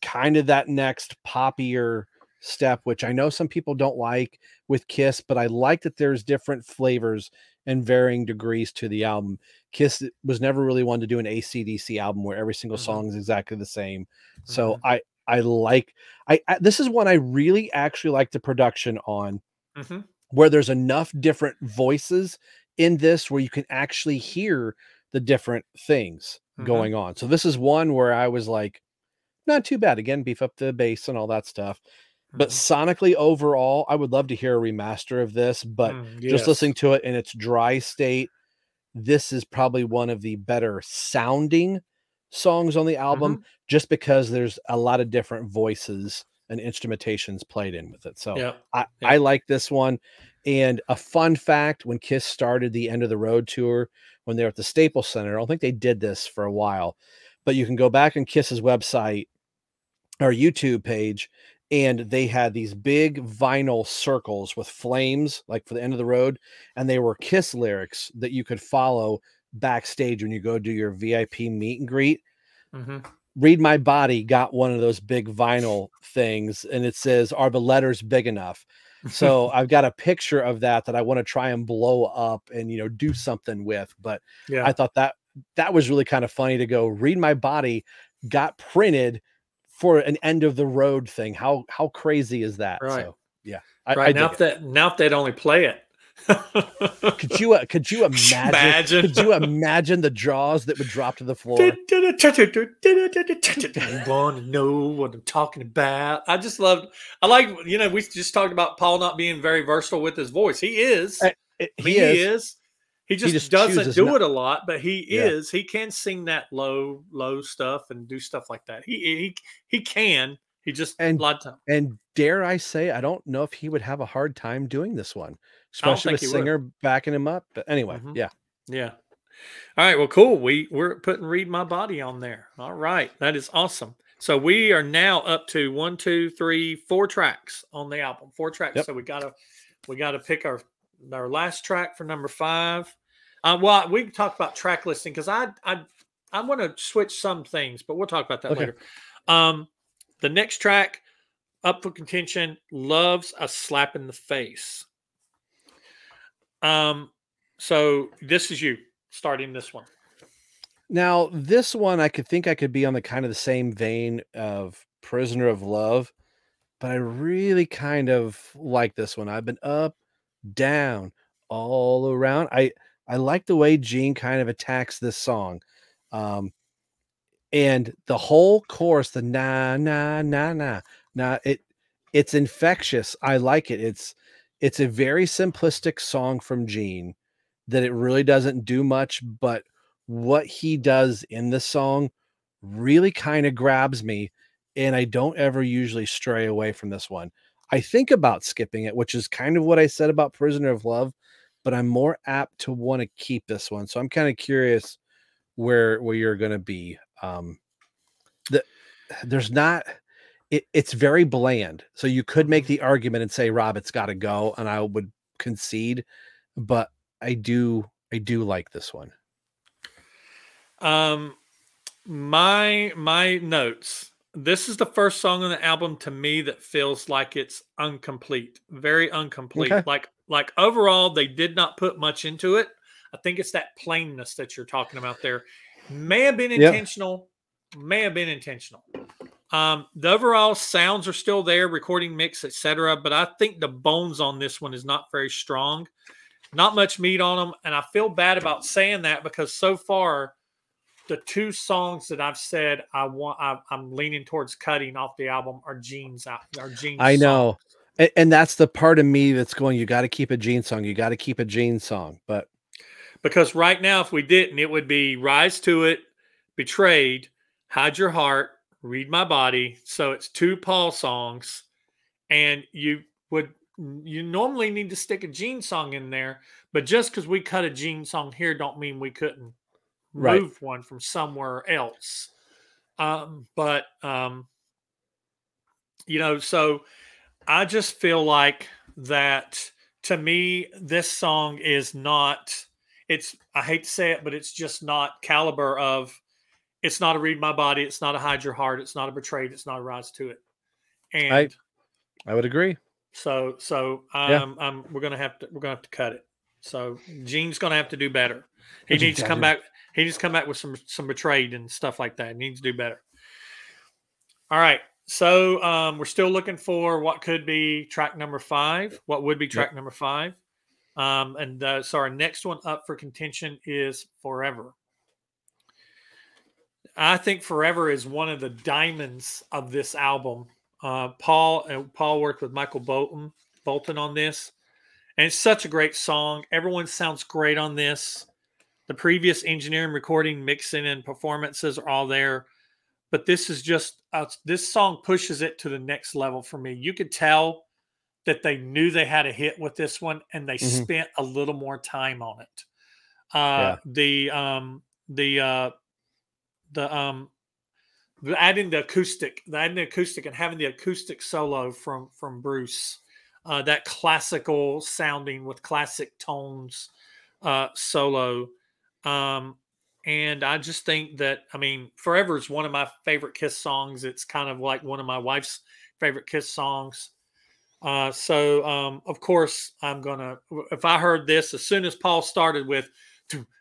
kind of that next poppier step, which I know some people don't like with Kiss, but I like that there's different flavors and varying degrees to the album. Kiss was never really one to do an ACDC album where every single Mhm. song is exactly the same. So Mhm. I I like I, I this is one I really actually like the production on Mhm. where there's enough different voices in this where you can actually hear the different things Mhm. going on. So this is one where I was like, not too bad. Again, beef up the bass and all that stuff. But Mhm. sonically overall, I would love to hear a remaster of this. But Mm, just listening to it in its dry state, this is probably one of the better sounding songs on the album, Mm-hmm. just because there's a lot of different voices and instrumentations played in with it. So Yeah. I, Yeah. I like this one. And a fun fact when Kiss started the end of the road tour, when they were at the Staples Center, I don't think they did this for a while, but you can go back on Kiss's website or YouTube page, and they had these big vinyl circles with flames, like for the end of the road, and they were Kiss lyrics that you could follow backstage when you go do your VIP meet and greet. Mhm. Read My Body got one of those big vinyl things, and it says, Are the letters big enough? So *laughs* I've got a picture of that that I want to try and blow up and you know do something with. But Yeah. I thought that that was really kind of funny to go read my body got printed for an end of the road thing. How how crazy is that? Right. So yeah, I, right I now, if that now if they'd only play it. Could you uh, could you imagine, Imagine. Could you imagine the jaws that would drop to the floor? you want to know what I'm talking about? I just love. I like. You know, we just talked about Paul not being very versatile with his voice. He is. Uh, mean, he is. is. He just, just doesn't do not- it a lot, but he Yeah. is. He can sing that low, low stuff and do stuff like that. He he he can. He just And- a lot of time. And dare I say, I don't know if he would have a hard time doing this one, especially with he would. Singer backing him up. But anyway, Mhm. yeah. Yeah. All right. Well, cool. We we're putting "Read My Body" on there. All right, that is awesome. So we are now up to one, two, three, four tracks on the album. Four tracks. Yep. So we gotta we gotta pick our our last track for number five. Uh, well, we can talk about track listing because I I I want to switch some things, but we'll talk about that Okay. later. Um, the next track up for contention loves a slap in the face. Um, so this is you starting this one. Now, this one, I could think I could be on the kind of the same vein of Prisoner of Love, but I really kind of like this one. I've been up, down, all around. I I like the way Gene kind of attacks this song. Um and the whole chorus, the na na na na na, it it's infectious. I like it. It's it's a very simplistic song from Gene that it really doesn't do much, but what he does in the song really kind of grabs me and I don't ever usually stray away from this one. I think about skipping it, which is kind of what I said about Prisoner of Love, but I'm more apt to want to keep this one. So I'm kind of curious where where you're going to be. Um the, there's not it, it's very bland. So you could make the argument and say Rob it's got to go and I would concede, but I do I do like this one. Um, my my notes. This is the first song on the album to me that feels like it's incomplete, very incomplete. Okay. Like like overall, they did not put much into it. I think it's that plainness that you're talking about there. May have been Yep. intentional, may have been intentional. Um, the overall sounds are still there, recording mix, etc. But I think the bones on this one is not very strong. Not much meat on them, and I feel bad about saying that because so far, the two songs that I've said I want, I, I'm leaning towards cutting off the album are Gene's out, are Gene's. I songs. And, and that's the part of me that's going, you got to keep a Gene song. You got to keep a Gene song. But because right now, if we didn't, it would be Rise to It, Betrayed, Hide Your Heart, Read My Body. So it's two Paul songs, and you would you normally need to stick a Gene song in there, but just because we cut a Gene song here, don't mean we couldn't Right. move one from somewhere else. Um, but um, you know, so I just feel like that to me, this song is not it's I hate to say it, but it's just not caliber of it's not a read my body, it's not a hide your heart, it's not a betrayed, it's not a rise to it. And I- I would agree. so so Yeah. um, um we're gonna have to we're gonna have to cut it. So Gene's gonna have to do better. He needs to come do- back. He needs to come back with some some betrayed and stuff like that. He needs to do better. All right. So um, we're still looking for what could be track number five. What would be track number five? Um, and uh, so our next one up for contention is Forever. I think Forever is one of the diamonds of this album. Uh, Paul uh, Paul worked with Michael Bolton Bolton on this, and it's such a great song. Everyone sounds great on this. The previous engineering, recording, mixing, and performances are all there, but this is just uh, this song pushes it to the next level for me. You could tell that they knew they had a hit with this one, and they Mhm. spent a little more time on it. Uh, Yeah. The um the uh, the um the adding the acoustic, the adding the acoustic and having the acoustic solo from from Bruce, uh, that classical sounding with classic tones uh, solo, um, and I just think that I mean, Forever is one of my favorite Kiss songs. It's kind of like one of my wife's favorite Kiss songs. Uh, so um, of course I'm gonna. If I heard this as soon as Paul started with,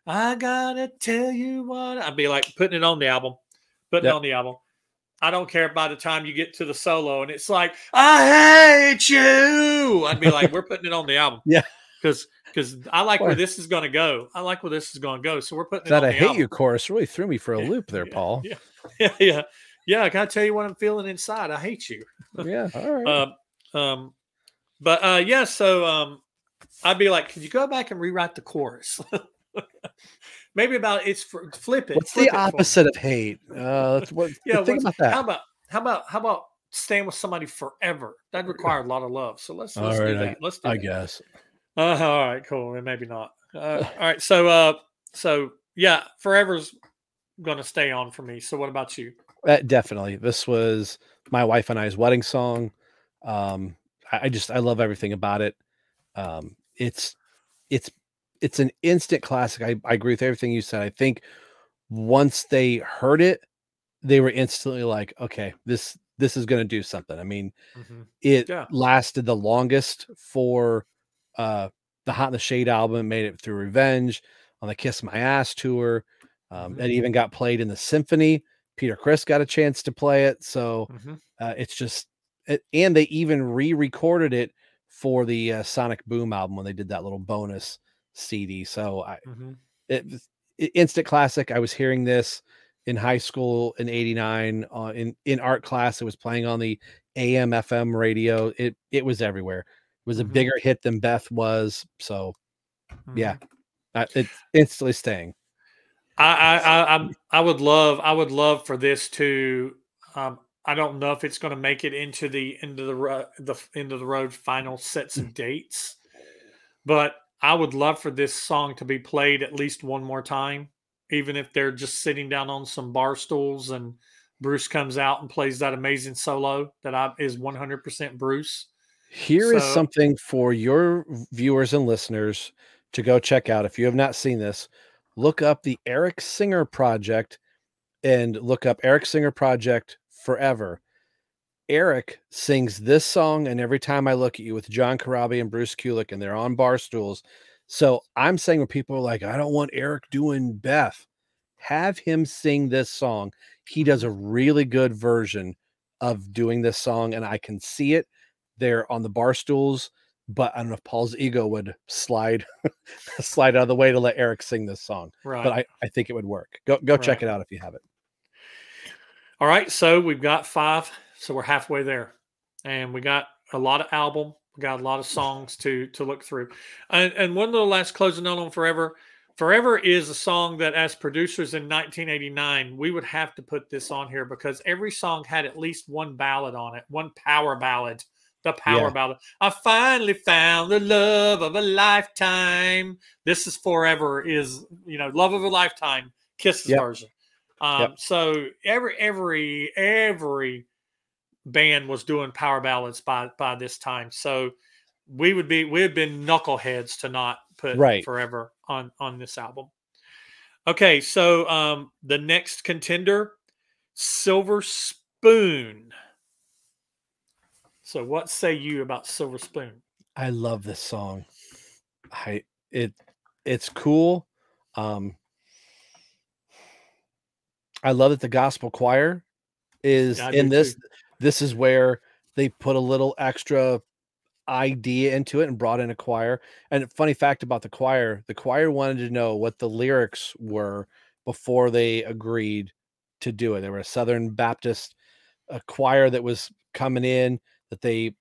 "I gotta tell you what," I'd be like putting it on the album, putting yep. it on the album. I don't care by the time you get to the solo and it's like, I hate you. I'd be like, we're putting it on the album. *laughs* Yeah. Because because I like where this is going to go. I like where this is going to go. So we're putting that I hate album. you chorus really threw me for a *laughs* loop there, yeah, Paul. Yeah, *laughs* yeah, yeah, yeah. I gotta tell you what I'm feeling inside. I hate you. *laughs* yeah, all right. um, um, but uh, yeah. So um, I'd be like, could you go back and rewrite the chorus? Maybe about it's for flip it. What's flip the opposite of hate? Uh, what, yeah, think about that. How about how about how about staying with somebody forever? That require a lot of love. So let's let's all do that. I, Let's do I that. guess. Uh, all right, cool. And maybe not. Uh, all right. So uh, so yeah, forever's gonna stay on for me. So what about you? Uh, definitely. This was my wife and I's wedding song. Um, I, I just I love everything about it. Um, it's it's it's an instant classic. I, I agree with everything you said. I think once they heard it, they were instantly like, okay, this this is going to do something. I mean, Mhm. it Yeah. lasted the longest for uh the Hot in the Shade album, made it through Revenge on the Kiss My Ass tour. Um. It even got played in the symphony. Peter Criss got a chance to play it. So Mhm. uh, it's just, it, and they even re recorded it for the uh, Sonic Boom album when they did that little bonus CD. So I, Mhm. it, was- i- instant classic. I was hearing this in high school in 89 uh, in, in art class. It was playing on the AM FM radio. It, it was everywhere. Was a Mhm. bigger hit than Beth was. So yeah, Mhm. uh, it's instantly staying. I, I, I, I'm- would love, I would love for this to. Um, I don't know if it's going to make it into the into the ro- the into the road final sets Mm. of dates, but I would love for this song to be played at least one more time, even if they're just sitting down on some bar stools and Bruce comes out and plays that amazing solo that I, is 100% Bruce. Here is So- something for your viewers and listeners to go check out. If you have not seen this, look up the Eric Singer Project and look up Eric Singer Project Forever. Eric sings this song, and every time I look at you with John Corabi and Bruce Kulick, and they're on bar stools. So I'm saying when people are like, I don't want Eric doing Beth, have him sing this song. He does a really good version of doing this song, and I can see it there on the bar stools. But I don't know if Paul's ego would slide *laughs* slide out of the way to let Eric sing this song. Right. But I, I think it would work. Go go check it out if you haven't. All right, so we've got five, so we're halfway there, and we got a lot of album, we got a lot of *laughs* songs to to look through, and and one little last closing note on Forever. Forever is a song that, as producers in 1989, we would have to put this on here because every song had at least one ballad on it, one power ballad. The power Yeah. ballad. I finally found the love of a lifetime. This is Forever. Is you know, love of a lifetime. Kiss's Yep. version. Um, Yep. So every every every band was doing power ballads by by this time. So we would be we have been knuckleheads to not put Right. forever on on this album. Okay, so um, the next contender, Silver Spoon. So what say you about Silver Spoon? I love this song. I it it's cool. Um I love that the gospel choir is Yeah, in this. too. This is where they put a little extra idea into it and brought in a choir. And funny fact about the choir, the choir wanted to know what the lyrics were before they agreed to do it. They were a Southern Baptist a choir that was coming in that they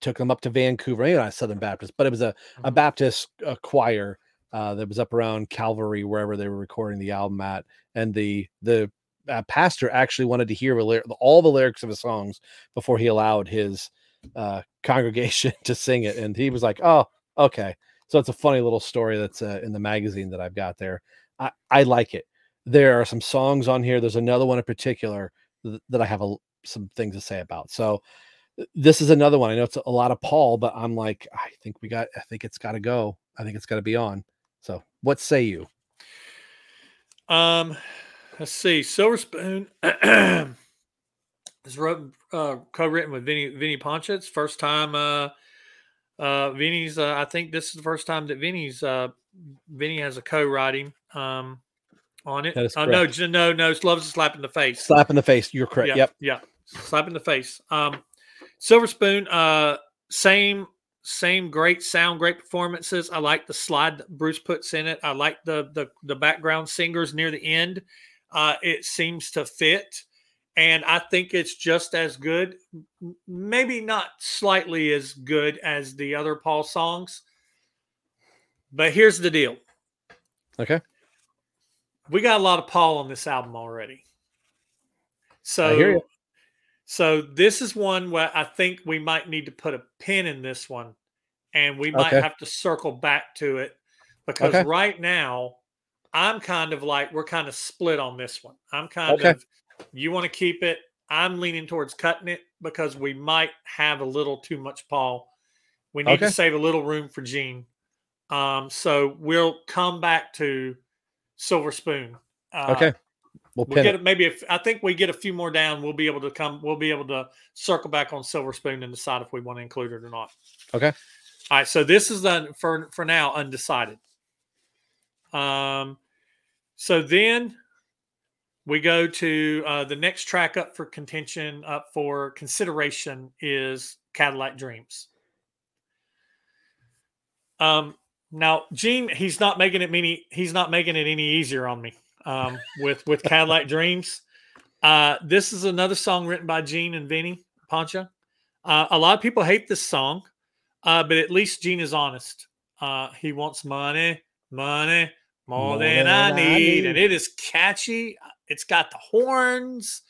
took them up to Vancouver. Maybe not a Southern Baptist, but it was a, a Mhm. Baptist uh, choir uh, that was up around Calvary, wherever they were recording the album at. And the the uh, pastor actually wanted to hear all the lyrics of his songs before he allowed his uh, *laughs* congregation to sing it. And he was like, "Oh, okay." So it's a funny little story that's uh, in the magazine that I've got there. I, I like it. There are some songs on here. There's another one in particular th- that I have a, some things to say about. So this is another one. I know it's a lot of Paul, but I'm like, I think we got. I think it's got to go. I think it's got to be on. So what say you? Um, let's see, Silver Spoon. *clears throat* is wrote, uh, co-written with Vinny Vinny Poncia. It's first time. Uh, uh, Vinny's. Uh, I think this is the first time that Vinny's. Uh, Vinny has a co-writing um, on it. Uh, no, no, no. Loves a slap in the face. Slap in the face. You're correct. Yeah, Yep. Yeah. Slap in the face. Um, Silver Spoon, uh, same, same great sound, great performances. I like the slide that Bruce puts in it. I like the the the background singers near the end. Uh, it seems to fit. And I think it's just as good, maybe not slightly as good as the other Paul songs. But here's the deal. Okay. we got a lot of Paul on this album already. So. So this is one where I think we might need to put a pin in this one, and we might Okay. have to circle back to it because Okay. right now I'm kind of like we're kind of split on this one. I'm kind Okay. of you want to keep it. I'm leaning towards cutting it because we might have a little too much Paul. We need to save a little room for Gene. Um, so we'll come back to Silver Spoon. Uh, Okay. We'll We'll get it. maybe if I think we get a few more down, we'll be able to come. We'll be able to circle back on Silver Spoon and decide if we want to include it or not. Okay. All right. So this is done for for now undecided. Um. So then we go to uh, the next track up for contention, up for consideration is Cadillac Dreams. Um. Now, Gene, he's not making it many. He's not making it any easier on me um, with with Cadillac Dreams. Uh, this is another song written by Gene and Vinny Poncia. Uh, a lot of people hate this song, uh, but at least Gene is honest. Uh, he wants money, money, more, than, I, need. and it is catchy. It's got the horns.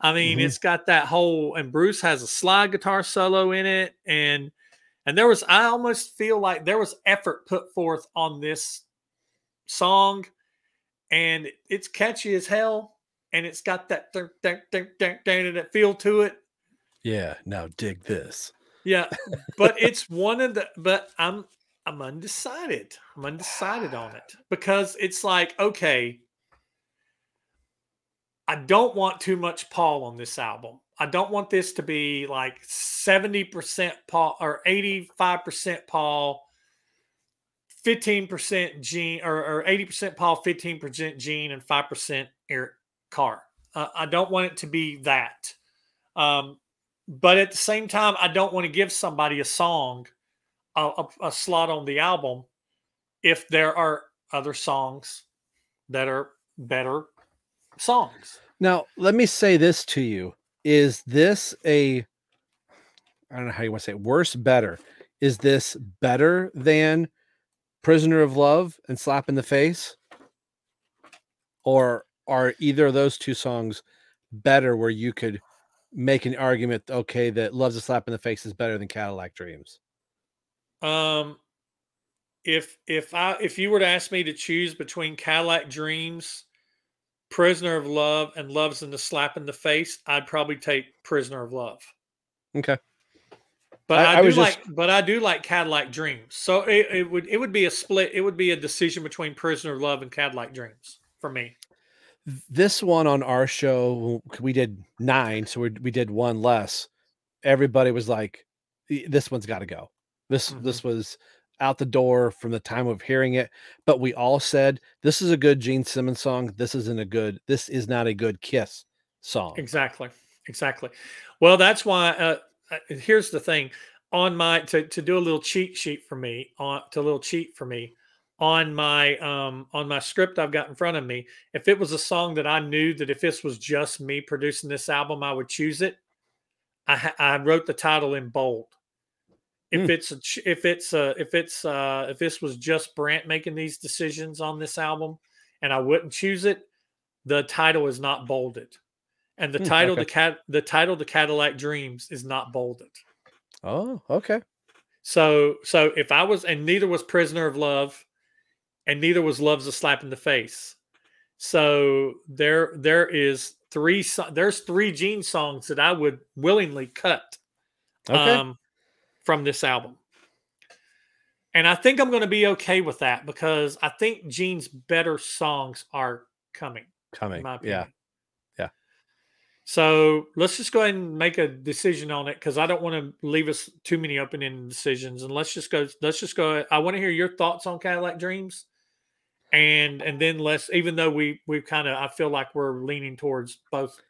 I mean, Mhm. it's got that whole, and Bruce has a slide guitar solo in it, and and there was, I almost feel like there was effort put forth on this song, and it's catchy as hell, and it's got that dun, dun, dun, dun, dun, that feel to it. Yeah. Now dig this. Yeah, but *laughs* it's one of the. But I'm I'm undecided. I'm undecided on it because it's like okay, I don't want too much Paul on this album. I don't want this to be like seventy percent Paul or eighty five percent Paul. 15% Gene or, or 80% Paul, 15% Gene, and 5% Eric Carr. Uh, I don't want it to be that. Um, but at the same time, I don't want to give somebody a song, a, a, a slot on the album, if there are other songs that are better songs. Now, let me say this to you. Is this a I don't know how you want to say it, worse, better? Is this better than Prisoner of Love and Slap in the Face? Or are either of those two songs better where you could make an argument, okay, that Love's a Slap in the Face is better than Cadillac Dreams? Um, if if I if you were to ask me to choose between Cadillac Dreams, Prisoner of Love, and Love's in the Slap in the Face, I'd probably take Prisoner of Love. Okay. But I- I, I do was just- like, but I do like Cadillac Dreams. So it, it would it would be a split. It would be a decision between Prisoner of Love and Cadillac Dreams for me. This one on our show, we did nine, so we, we did one less. Everybody was like, "E- "This one's got to go." This Mhm. this was out the door from the time of hearing it. But we all said, "This is a good Gene Simmons song. This isn't a good. This is not a good Kiss song." Exactly. Exactly. Well, that's why. Uh, here's the thing: on my to to do a little cheat sheet for me, on to a little cheat for me on my um on my script I've got in front of me. If it was a song that I knew that if this was just me producing this album, I would choose it. I I wrote the title in bold. If Hmm. it's a, if it's uh if it's uh if this was just Brant making these decisions on this album, and I wouldn't choose it, the title is not bolded and the Hmm, title okay. the cat the title the cadillac dreams is not bolded Oh, okay. so so if i was and neither was prisoner of love and neither was love's a slap in the face so there there is three there's three gene songs that i would willingly cut Okay. um, from this album and i think i'm going to be okay with that because i think gene's better songs are coming in Coming. Yeah. So let's just go ahead and make a decision on it because I don't want to leave us too many open-ended decisions. And let's just go. Let's just go. I want to hear your thoughts on Cadillac Dreams, and and then let's. Even though we we kind of, I feel like we're leaning towards both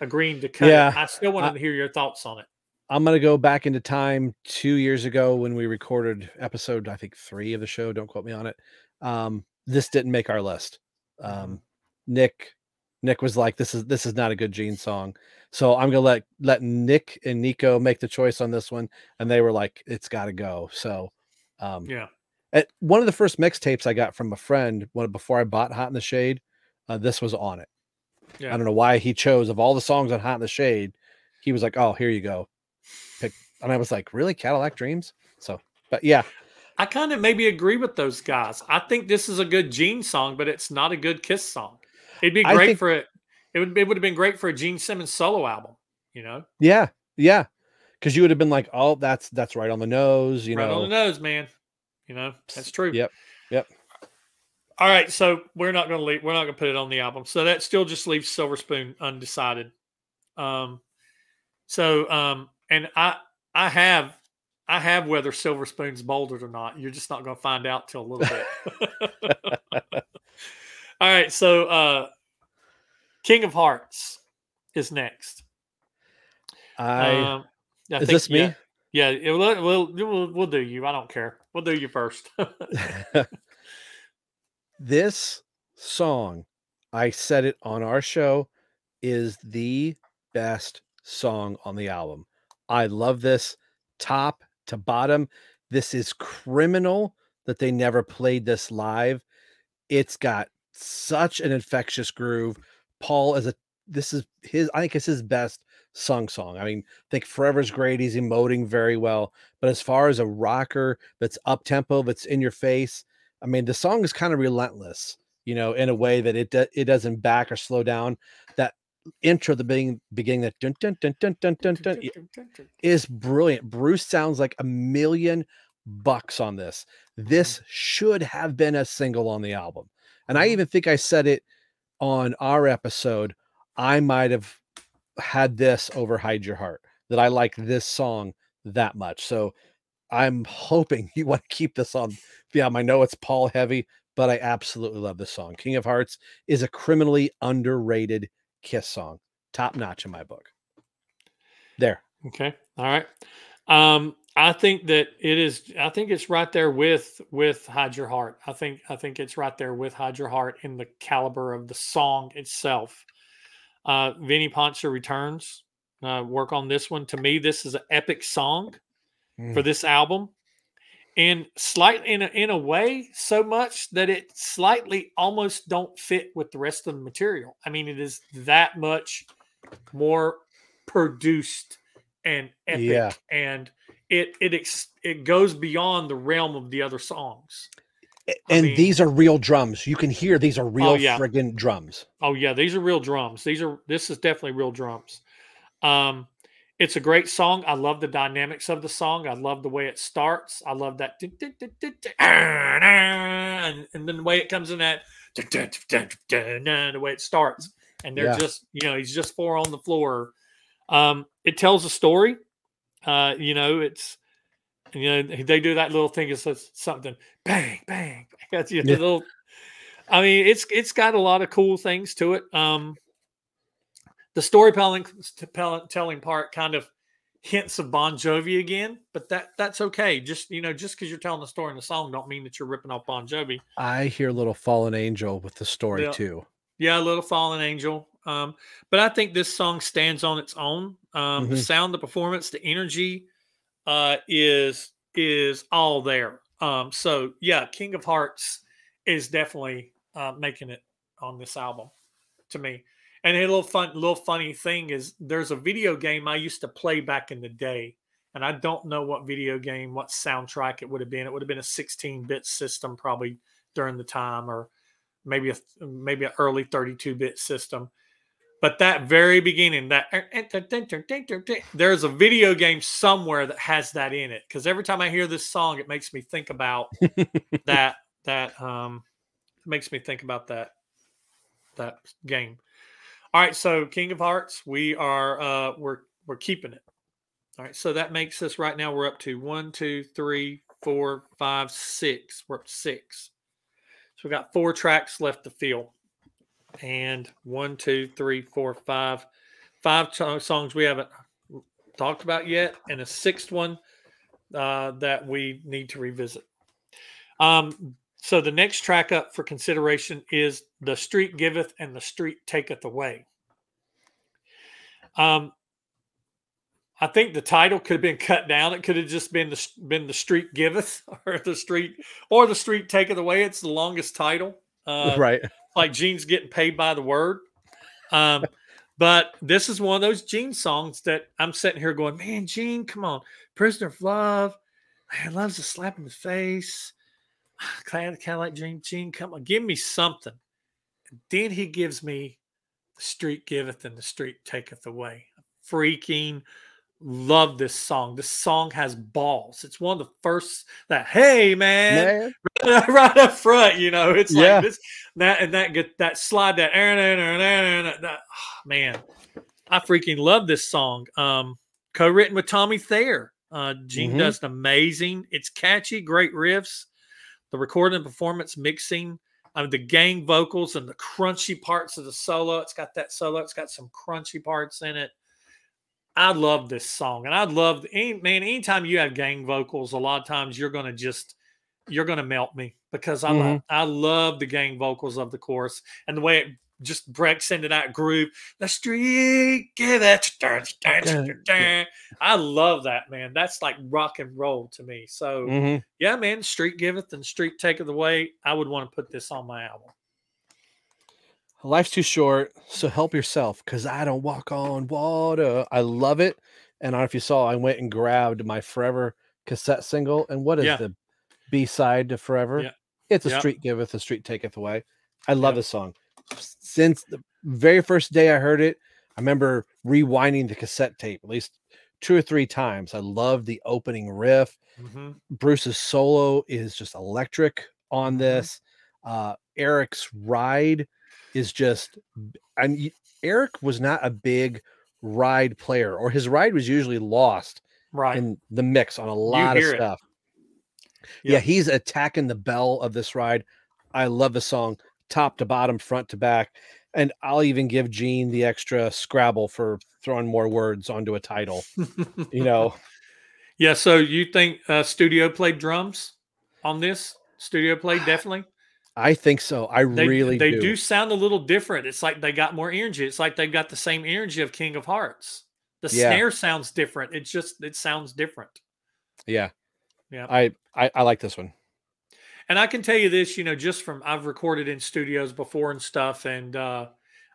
agreeing to cut. Yeah, I still wanted I- to hear your thoughts on it. I'm gonna go back into time two years ago when we recorded episode I think three of the show. Don't quote me on it. Um, this didn't make our list. Um, Nick, Nick was like, "This is this is not a good Gene song." So I'm gonna let let Nick and Nico make the choice on this one, and they were like, "It's got to go." So, um, Yeah. at one of the first mixtapes I got from a friend one before I bought Hot in the Shade, uh, this was on it. Yeah. I don't know why he chose of all the songs on Hot in the Shade, he was like, "Oh, here you go." Pick, and I was like, "Really, Cadillac Dreams?" So, but yeah, I kind of maybe agree with those guys. I think this is a good Gene song, but it's not a good Kiss song. It'd be great think- for it. It would it would have been great for a Gene Simmons solo album. You know, yeah, yeah, because you would have been like, "Oh, that's that's right on the nose," you right know. on the nose, man. You know, that's true. Yep, yep. All right, so we're not going to leave. We're not going to put it on the album. So that still just leaves Silver Spoon undecided. Um, so um, and I I have I have whether Silver Spoon's bolded or not. You're just not going to find out till a little bit. *laughs* *laughs* *laughs* All right, so uh, King of Hearts is next. I um, I is think- this me? Yeah, yeah we'll, we'll we'll do you. I don't care. We'll do you first. *laughs* this song, I said it on our show, is the best song on the album. I love this top to bottom. This is criminal that they never played this live. It's got such an infectious groove. Paul is a this is his I think it's his best sung song. I mean, I think Forever's great. He's emoting very well. But as far as a rocker that's up tempo, that's in your face, I mean, the song is kind of relentless, you know, in a way that it do, it doesn't back or slow down. That intro, the beginning, beginning that dun dun dun dun dun dun dun is brilliant. Bruce sounds like a million bucks on this. Mm-hmm. This should have been a single on the album, and I even think I said it on our episode. I might have had this over "Hide Your Heart." That I like this song that much. So I'm hoping *laughs* you want to keep this on album. I know it's Paul heavy, but I absolutely love this song. King of Hearts is a criminally underrated Kiss song, top notch in my book. There, Okay. All right. Um, I think that it is. I think it's right there with with Hide Your Heart. I think I think it's right there with Hide Your Heart in the caliber of the song itself. Uh, Vinnie Poncia returns. Uh, work on this one. To me, this is an epic song for Mm. this album, and slight in a, in a way, so much that it slightly almost don't fit with the rest of the material. I mean, it is that much more produced and epic, Yeah. and it it ex, it goes beyond the realm of the other songs. A- I and mean- these are real drums. You can hear these are real yeah. friggin' drums. Oh yeah, these are real drums. These are this is definitely real drums. Um it's a great song. I love the dynamics of the song. I love the way it starts. I love that and, and then the way it comes in that the way it starts. And they're Yeah. just, you know, he's just four on the floor. Um, it tells a story. Uh, you know, it's you know, they do that little thing. It says something bang, bang. *laughs* That's you know, Yeah. little I mean, it's it's got a lot of cool things to it. Um, the storytelling tell- telling part kind of hints of Bon Jovi again, but that that's okay. Just you know, just because you're telling the story in the song, don't mean that you're ripping off Bon Jovi. I hear little fallen angel with the story Yeah. too. Yeah, a little Fallen Angel. Um, but I think this song stands on its own. Um, The Mhm. sound, the performance, the energy uh, is is all there. Um, so yeah, King of Hearts is definitely uh, making it on this album to me. And a little fun, little funny thing is there's a video game I used to play back in the day, and I don't know what video game, what soundtrack it would have been. It would have been a 16-bit system probably during the time, or maybe a maybe an early 32-bit system. But that very beginning, that there's a video game somewhere that has that in it. Because every time I hear this song, it makes me think about *laughs* that. That um, makes me think about that that game. All right, so King of Hearts, we are uh we're we're keeping it. All right, so that makes us right now we're up to one, two, three, four, five, six. We're up to six. So we got four tracks left to fill. And one, two, three, four, five, five songs we haven't talked about yet, and a sixth one uh, that we need to revisit. Um, so the next track up for consideration is "The Street Giveth and the Street Taketh Away." Um, I think the title could have been cut down. It could have just been the been the street giveth *laughs* or the street or the street taketh away. It's the longest title, uh, right? Like Gene's getting paid by the word. Um, but this is one of those Gene songs that I'm sitting here going, man, Gene, come on, Prisoner of Love, man, loves a slap in the face. Kind of, kind of like Gene, Gene, come on, give me something. Then he gives me the street giveth and the street taketh away. Freaking love this song. This song has balls. It's one of the first that hey man, man. *laughs* right up front, you know, it's yeah. like this that and that get that slide that, that oh, man. I freaking love this song. Um co-written with Tommy Thayer. Uh Gene mm-hmm. does an amazing. It's catchy, great riffs. The recording and performance mixing I mean, the gang vocals and the crunchy parts of the solo. It's got that solo. It's got some crunchy parts in it. I love this song, and I'd love man. Anytime you have gang vocals, a lot of times you're going to just you're to melt me because I mm-hmm. love, I love the gang vocals of the chorus and the way it just breaks into that groove. The street give it. I love that man. That's like rock and roll to me. So mm-hmm. yeah, man. Street giveth and street taketh away. I would want to put this on my album. Life's too short, so help yourself because I don't walk on water. I love it. And I don't know if you saw, I went and grabbed my Forever cassette single. And what is yeah. the B side to Forever? Yeah. It's a street giveth, a street taketh away. I love this song. Since the very first day I heard it, I remember rewinding the cassette tape at least two or three times. I love the opening riff. Mm-hmm. Bruce's solo is just electric on mm-hmm. this. Uh, Eric's ride is just and Eric was not a big ride player, or his ride was usually lost right in the mix on a lot of stuff. Yep. Yeah, he's attacking the bell of this ride. I love the song top to bottom, front to back. And I'll even give Gene the extra Scrabble for throwing more words onto a title. you know. *laughs* Yeah. So you think uh, Studio played drums on this? Studio played definitely. I think so. I they, really they do. do sound a little different. It's like they got more energy. It's like they've got the same energy of King of Hearts. The yeah. snare sounds different. It's just it sounds different. Yeah. Yeah. I, I I like this one. And I can tell you this, you know, just from I've recorded in studios before and stuff, and uh,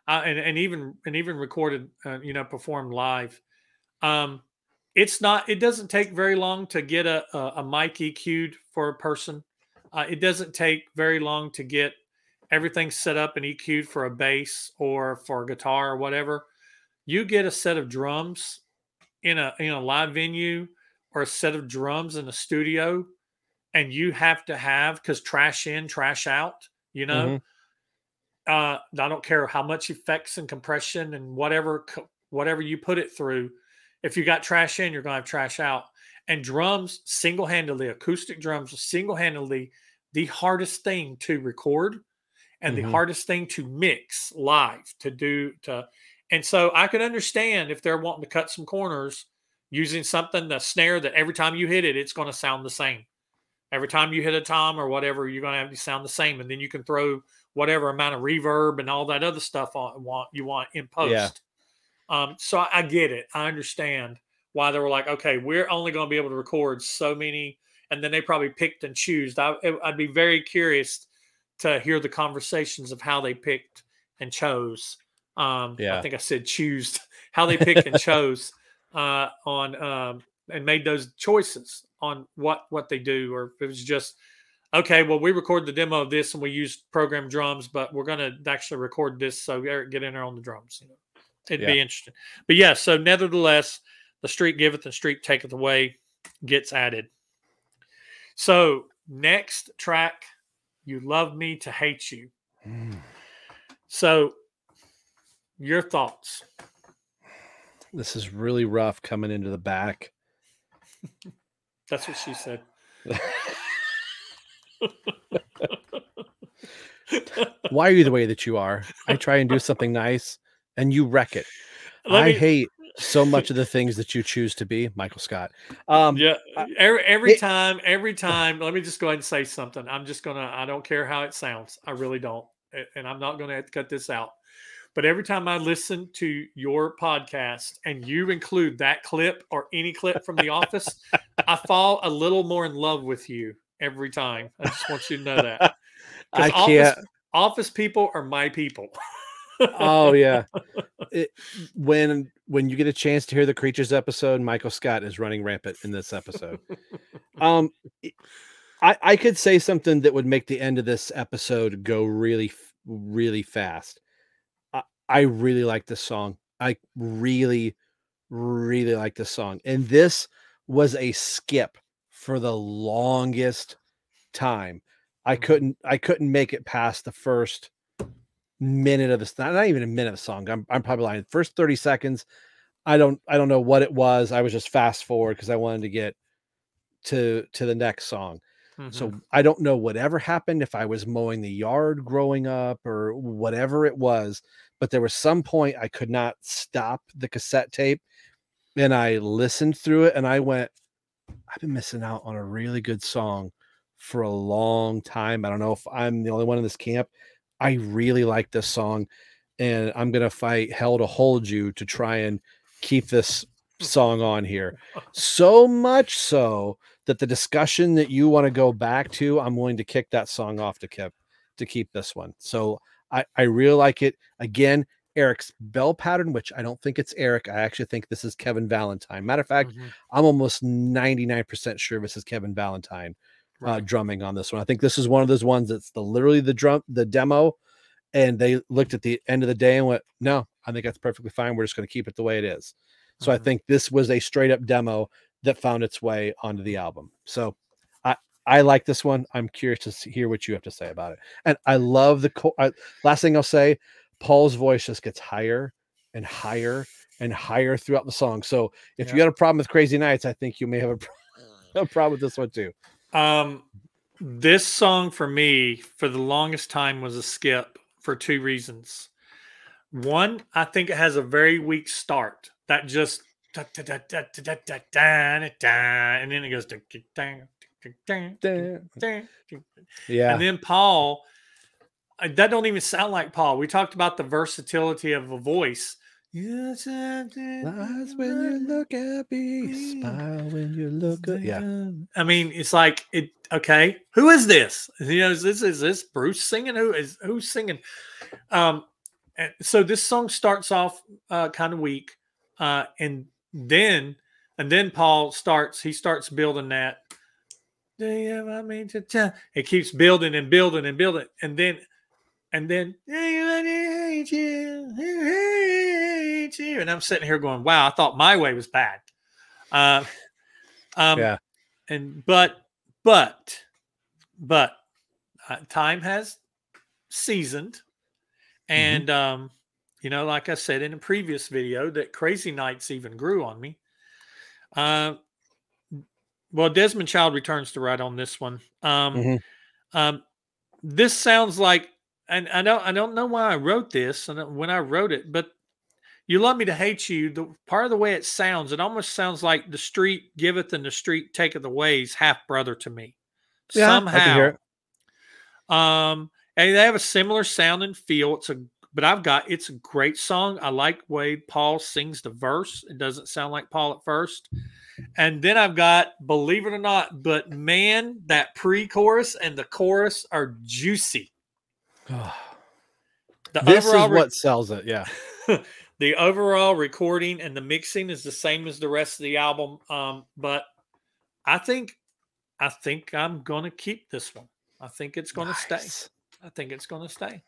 I, and and even and even recorded, uh, you know, performed live. Um, it's not. It doesn't take very long to get a a, a mic EQ'd for a person. Uh, it doesn't take very long to get everything set up and EQ'd for a bass or for a guitar or whatever. You get a set of drums in a in a live venue or a set of drums in a studio, and you have to have because trash in, trash out. You know, mm-hmm. uh, I don't care how much effects and compression and whatever whatever you put it through. If you got trash in, you're gonna have trash out and drums single handedly, acoustic drums single handedly, the hardest thing to record and mm-hmm. the hardest thing to mix live to do to. And so I can understand if they're wanting to cut some corners using something, the snare that every time you hit it, it's going to sound the same. Every time you hit a tom or whatever, you're going to have to sound the same. And then you can throw whatever amount of reverb and all that other stuff on want you want in post. Yeah. Um, so I, I get it. I understand why they were like, okay, we're only going to be able to record so many, and then they probably picked and chose. I, would be very curious to hear the conversations of how they picked and chose. Um, yeah. I think I said choose *laughs* how they picked and chose uh, on um, and made those choices on what what they do, or if it was just okay. Well, we record the demo of this and we use program drums, but we're going to actually record this. So Eric, get in there on the drums. You know, it'd yeah. be interesting. But yeah, so nevertheless, the street giveth and street taketh away gets added. So next track, you love me to hate you. Mm. So Your thoughts? This is really rough coming into the back. *laughs* That's what she said. *laughs* Why are you the way that you are? I try and do something nice and you wreck it. Let I me- hate so *laughs* much of the things that you choose to be, Michael Scott. Um, yeah, every, every it- time, every time. Let me just go ahead and say something. I'm just gonna. I don't care how it sounds. I really don't, and I'm not gonna cut this out. But every time I listen to your podcast and you include that clip or any clip from The Office, I fall a little more in love with you every time. I just want you to know that. *laughs* I office, can't. Office people are my people. *laughs* Oh yeah. *laughs* It, when when you get a chance to hear the creatures episode, Michael Scott is running rampant in this episode. um, I I could say something that would make the end of this episode go really really fast. I I really like this song. I really really like this song, and this was a skip for the longest time. I Mhm. couldn't I couldn't make it past the first minute of this not, not even a minute of the song I'm, I'm probably lying first 30 seconds i don't i don't know what it was i was just fast forward because i wanted to get to to the next song so Mhm. i don't know whatever happened if i was mowing the yard growing up or whatever it was but there was some point i could not stop the cassette tape and i listened through it and i went i've been missing out on a really good song for a long time i don't know if i'm the only one in this camp i really like this song and i'm gonna fight hell to hold you to try and keep this song on here *laughs* so much so that the discussion that you want to go back to, I'm willing to kick that song off to keep to keep this one. So I I really like it. Again, Eric's bell pattern, which I don't think it's Eric. I actually think this is Kevin Valentine. Matter of fact, Mhm. I'm almost 99% sure this is Kevin Valentine uh, drumming on this one. I think this is one of those ones that's the literally the drum the demo, and they looked at the end of the day and went, "No, I think that's perfectly fine. We're just going to keep it the way it is." So I Mhm. think this was a straight up demo that found its way onto the album. So I I like this one. I'm curious to see, hear what you have to say about it. And I love the co- I, last thing I'll say. Paul's voice just gets higher and higher and higher throughout the song. So if you Yeah. had a problem with Crazy Nights, I think you may have a, *laughs* a problem with this one too. Um, this song for me, for the longest time, was a skip for two reasons. One, I think it has a very weak start that just and then it goes yeah and then paul that don't even sound like paul we talked about the versatility of a voice Yes, I. Lies when you look at me, smile when you *laughs* look at yeah. I mean, it's like it. Okay, who is this? You know, is this is this Bruce singing? Who is who's singing? Um, and so this song starts off uh, kind of weak, uh, and then and then Paul starts. He starts building that. Do you want me to tell? It keeps building and building and building, and then and then "I hate you, I hate you," and I'm sitting here going, "Wow, I thought my way was bad." Uh, um, Yeah. and but but but uh, time has seasoned, and um, you know, like I said in a previous video, that Crazy Nights even grew on me. Uh, well, Desmond Child returns to write on this one. Um, Mhm. um, this sounds like, and I don't, I don't know why I wrote this and when I wrote it, but you love me to hate you. The part of the way it sounds, it almost sounds like the street giveth and the street taketh away is half brother to me. Yeah, I can hear Somehow. Um, and they have a similar sound and feel. It's a but I've got it's a great song. I like way Paul sings the verse. It doesn't sound like Paul at first. And then I've got, believe it or not, but man, that pre-chorus and the chorus are juicy. *sighs* The this is re- what sells it. Yeah. *laughs* the overall recording and the mixing is the same as the rest of the album. Um, but I think I think I'm gonna keep this one. I think it's gonna stay. I think it's going to stay.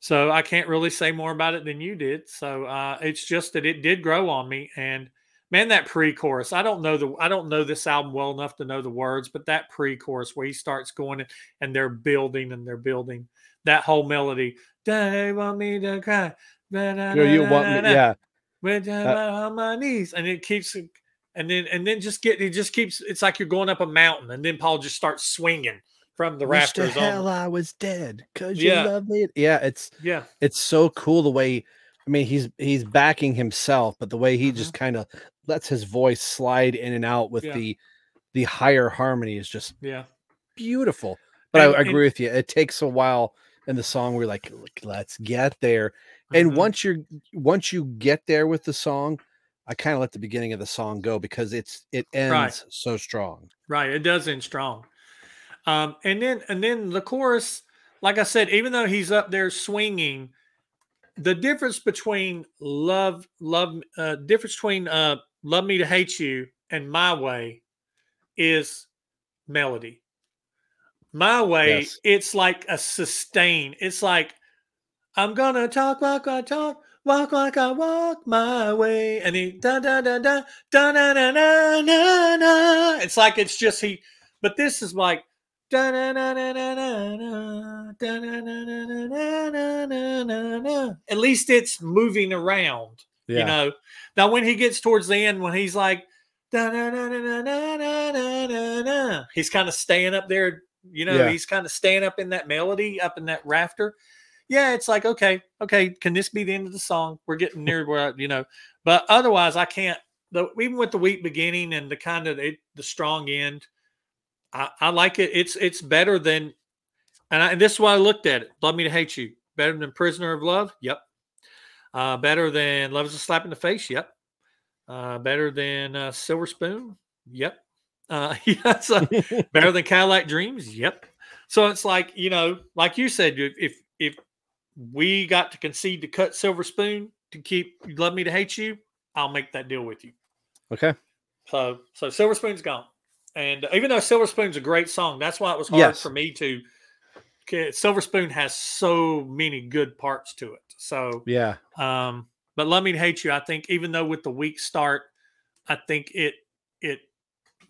So I can't really say more about it than you did. So uh, it's just that it did grow on me. And man, that pre-chorus, I don't know the I don't know this album well enough to know the words, but that pre-chorus where he starts going and they're building and they're building that whole melody. They want me to cry. Girl, you want me? Yeah. Went down Uh, on my knees, and it keeps, and then and then just get it just keeps. It's like you're going up a mountain, and then Paul just starts swinging from the Wish the rafters. hell On, I was dead because you Yeah. love me. Yeah, it's yeah, it's so cool the way. I mean, he's he's backing himself, but the way he Mhm. just kind of lets his voice slide in and out with Yeah. the the higher harmony is just yeah, beautiful. But And- I and- agree with you. It takes a while in the song. We're like, let's get there. And Mhm. once you're once you get there with the song, I kind of let the beginning of the song go because it's it ends so strong. Right, it does end strong. Um, and then and then the chorus, like I said, even though he's up there swinging, the difference between love, love, uh, difference between uh, love me to hate you and my way is melody. My way, Yes. it's like a sustain. It's like I'm gonna talk like I talk, walk like I walk my way, and he da da da da da da da da da da. It's like it's just he, but this is like da da da da da da da da da da da da da da. At least it's moving around, you know. Now when he gets towards the end, when he's like da da da da da da da da, he's kind of staying up there. You know, Yeah. he's kind of staying up in that melody, up in that rafter yeah, it's like okay, okay, can this be the end of the song? We're getting *laughs* near where you know, but otherwise, I can't. The, even with the weak beginning and the kind of it, the strong end, I, I like it. It's it's better than, and, I, and this is why I looked at it. Love me to hate you. Better than prisoner of love. Yep. Uh, better than love is a slap in the face. Yep. Uh, better than uh, silver spoon. Yep. Uh, *laughs* yeah, so *laughs* better than Cadillac Dreams. Yep. So it's like you know, like you said, if if, we got to concede to cut Silver Spoon to keep Love Me to Hate You, I'll make that deal with you. Okay. So so Silver Spoon's gone, and even though Silver Spoon's a great song, that's why it was hard Yes. for me to. Silver Spoon has so many good parts to it. So Yeah. um, but Love Me to Hate You, I think, even though with the weak start, I think it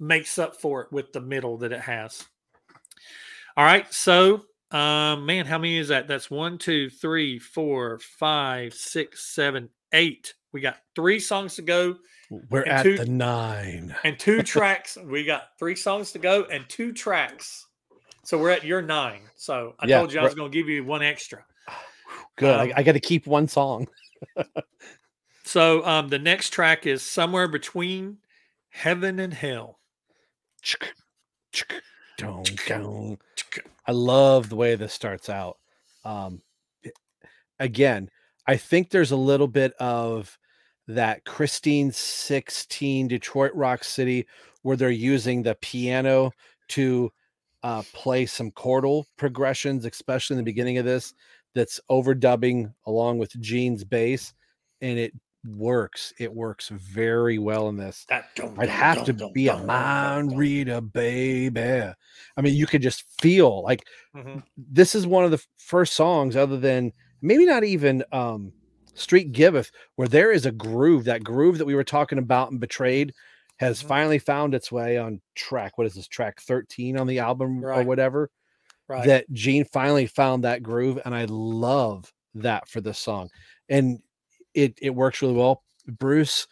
makes up for it with the middle that it has. All right, so um, man, how many is that? That's one, two, three, four, five, six, seven, eight. We got three songs to go We're at two- the nine. and two *laughs* tracks. We got three songs to go and two tracks. So we're at your nine. So I Yeah, told you I was going to give you one extra. Good. um, I, I got to keep one song. *laughs* So um, the next track is somewhere between heaven and hell. I love the way this starts out. Um, again, I think there's a little bit of that Christine 16 Detroit Rock City where they're using the piano to uh, play some chordal progressions, especially in the beginning of this, that's overdubbing along with Gene's bass, and it works. It works very well in this. I'd have to be a mind reader, baby. I mean, you could just feel like Mhm. this is one of the first songs, other than maybe not even um, Street Giveth, where there is a groove. That groove that we were talking about and Betrayed has Mhm. finally found its way on track. What is this track 13 on the album or whatever? Right. That Gene finally found that groove, and I love that for this song. And it it works really well. Bruce,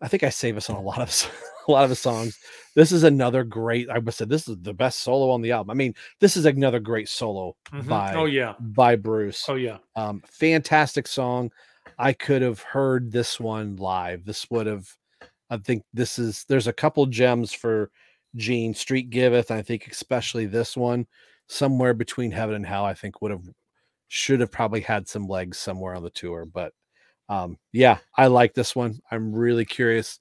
I think I say this on a lot of *laughs* a lot of his songs. This is another great. I would say this is the best solo on the album. I mean, this is another great solo Mhm. by oh yeah. by Bruce. Oh yeah. Um, fantastic song. I could have heard this one live. This would have. I think this is. There's a couple gems for Gene Street Giveth. I think especially this one, somewhere between heaven and hell. I think would have should have probably had some legs somewhere on the tour. But um, yeah, I like this one. I'm really curious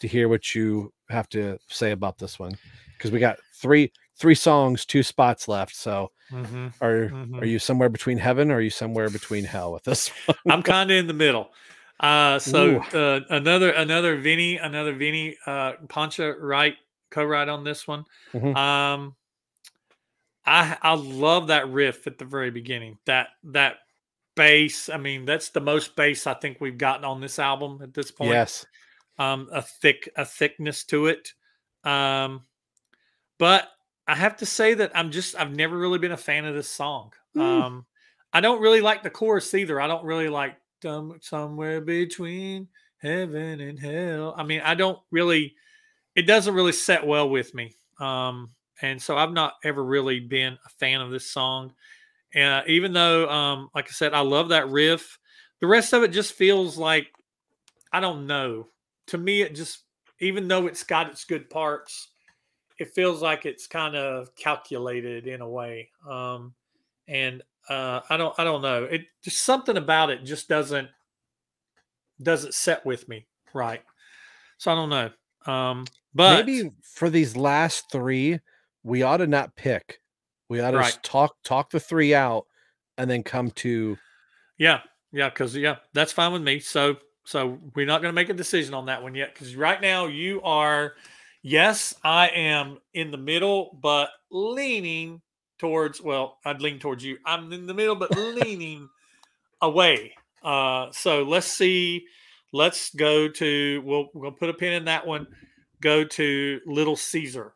to hear what you have to say about this one because we got three three songs, two spots left. So hmm are are Mhm. you somewhere between heaven or are you somewhere between hell with this *laughs* one? I'm kind of in the middle. Uh, so uh, another another Vinny another Vinny uh, Poncia write co-write on this one. Mhm. Um, I I love that riff at the very beginning. That that bass. I mean, that's the most bass I think we've gotten on this album at this point. Yes. um, a thick a thickness to it. Um, but I have to say that I'm just I've never really been a fan of this song. Mm. Um, I don't really like the chorus either. I don't really like some, somewhere between heaven and hell. I mean, I don't really, it doesn't really set well with me. Um, and so I've not ever really been a fan of this song. And uh, even though, um, like I said, I love that riff, the rest of it just feels like I don't know. To me, it just even though it's got its good parts, it feels like it's kind of calculated in a way. Um, and uh, I don't I don't know. It just something about it just doesn't doesn't set with me right. So I don't know. Um, but maybe for these last three, we ought to not pick. We ought to Right. talk talk the three out and then come to Yeah, yeah, because yeah, that's fine with me. So, so we're not going to make a decision on that one yet because right now you are. Yes, I am in the middle, but leaning towards. Well, I'd lean towards you. I'm in the middle, but leaning *laughs* away. Uh, so let's see. Let's go to. We'll we'll put a pin in that one. Go to Little Caesar.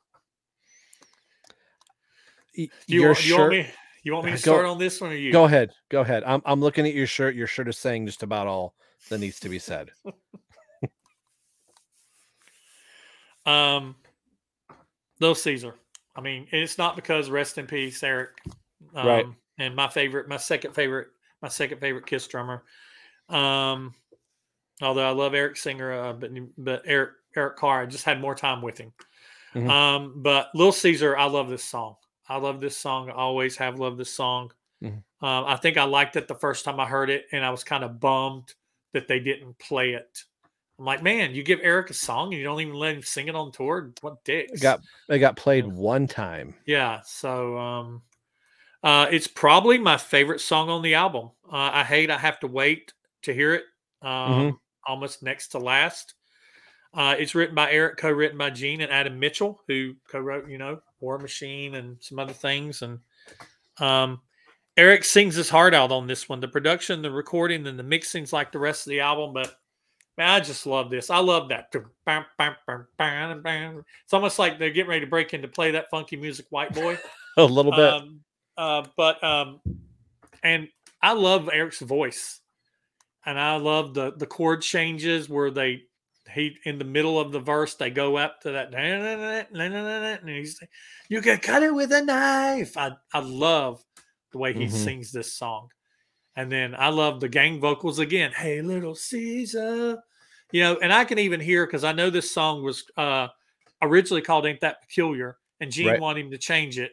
You, your want, do you want me? You want me to *laughs* Go- start on this one or you? Go ahead. Go ahead. I'm I'm looking at your shirt. Your shirt is saying just about all that needs to be said. *laughs* Um, Little Caesar. I mean, it's not because rest in peace, Eric. Um, Right. And my favorite, my second favorite, my second favorite Kiss drummer. Um, although I love Eric Singer, uh, but but Eric Eric Carr, I just had more time with him. Mhm. Um, but Little Caesar, I love this song. I love this song. I always have loved this song. Mhm. Um, I think I liked it the first time I heard it, and I was kind of bummed that they didn't play it. I'm like, man, you give Eric a song and you don't even let him sing it on tour. What dicks? It got it got played one time. yeah. So um, uh, it's probably my favorite song on the album. Uh, I hate I have to wait to hear it. Um, Almost next to last. Uh, it's written by Eric, co-written by Gene and Adam Mitchell, who co-wrote, you know, War Machine and some other things. And um, Eric sings his heart out on this one. The production, the recording, and the mixing's like the rest of the album, but man, I just love this. I love that. It's almost like they're getting ready to break into play that funky music, White Boy. *laughs* A little bit. Um, uh, but um, and I love Eric's voice, and I love the the chord changes where they he in the middle of the verse they go up to that and he's you can cut it with a knife. I I love the way he Mhm. sings this song, and then I love the gang vocals again. Hey, little Caesar, you know, and I can even hear because I know this song was uh originally called "Ain't That Peculiar," and Gene Right. wanted him to change it.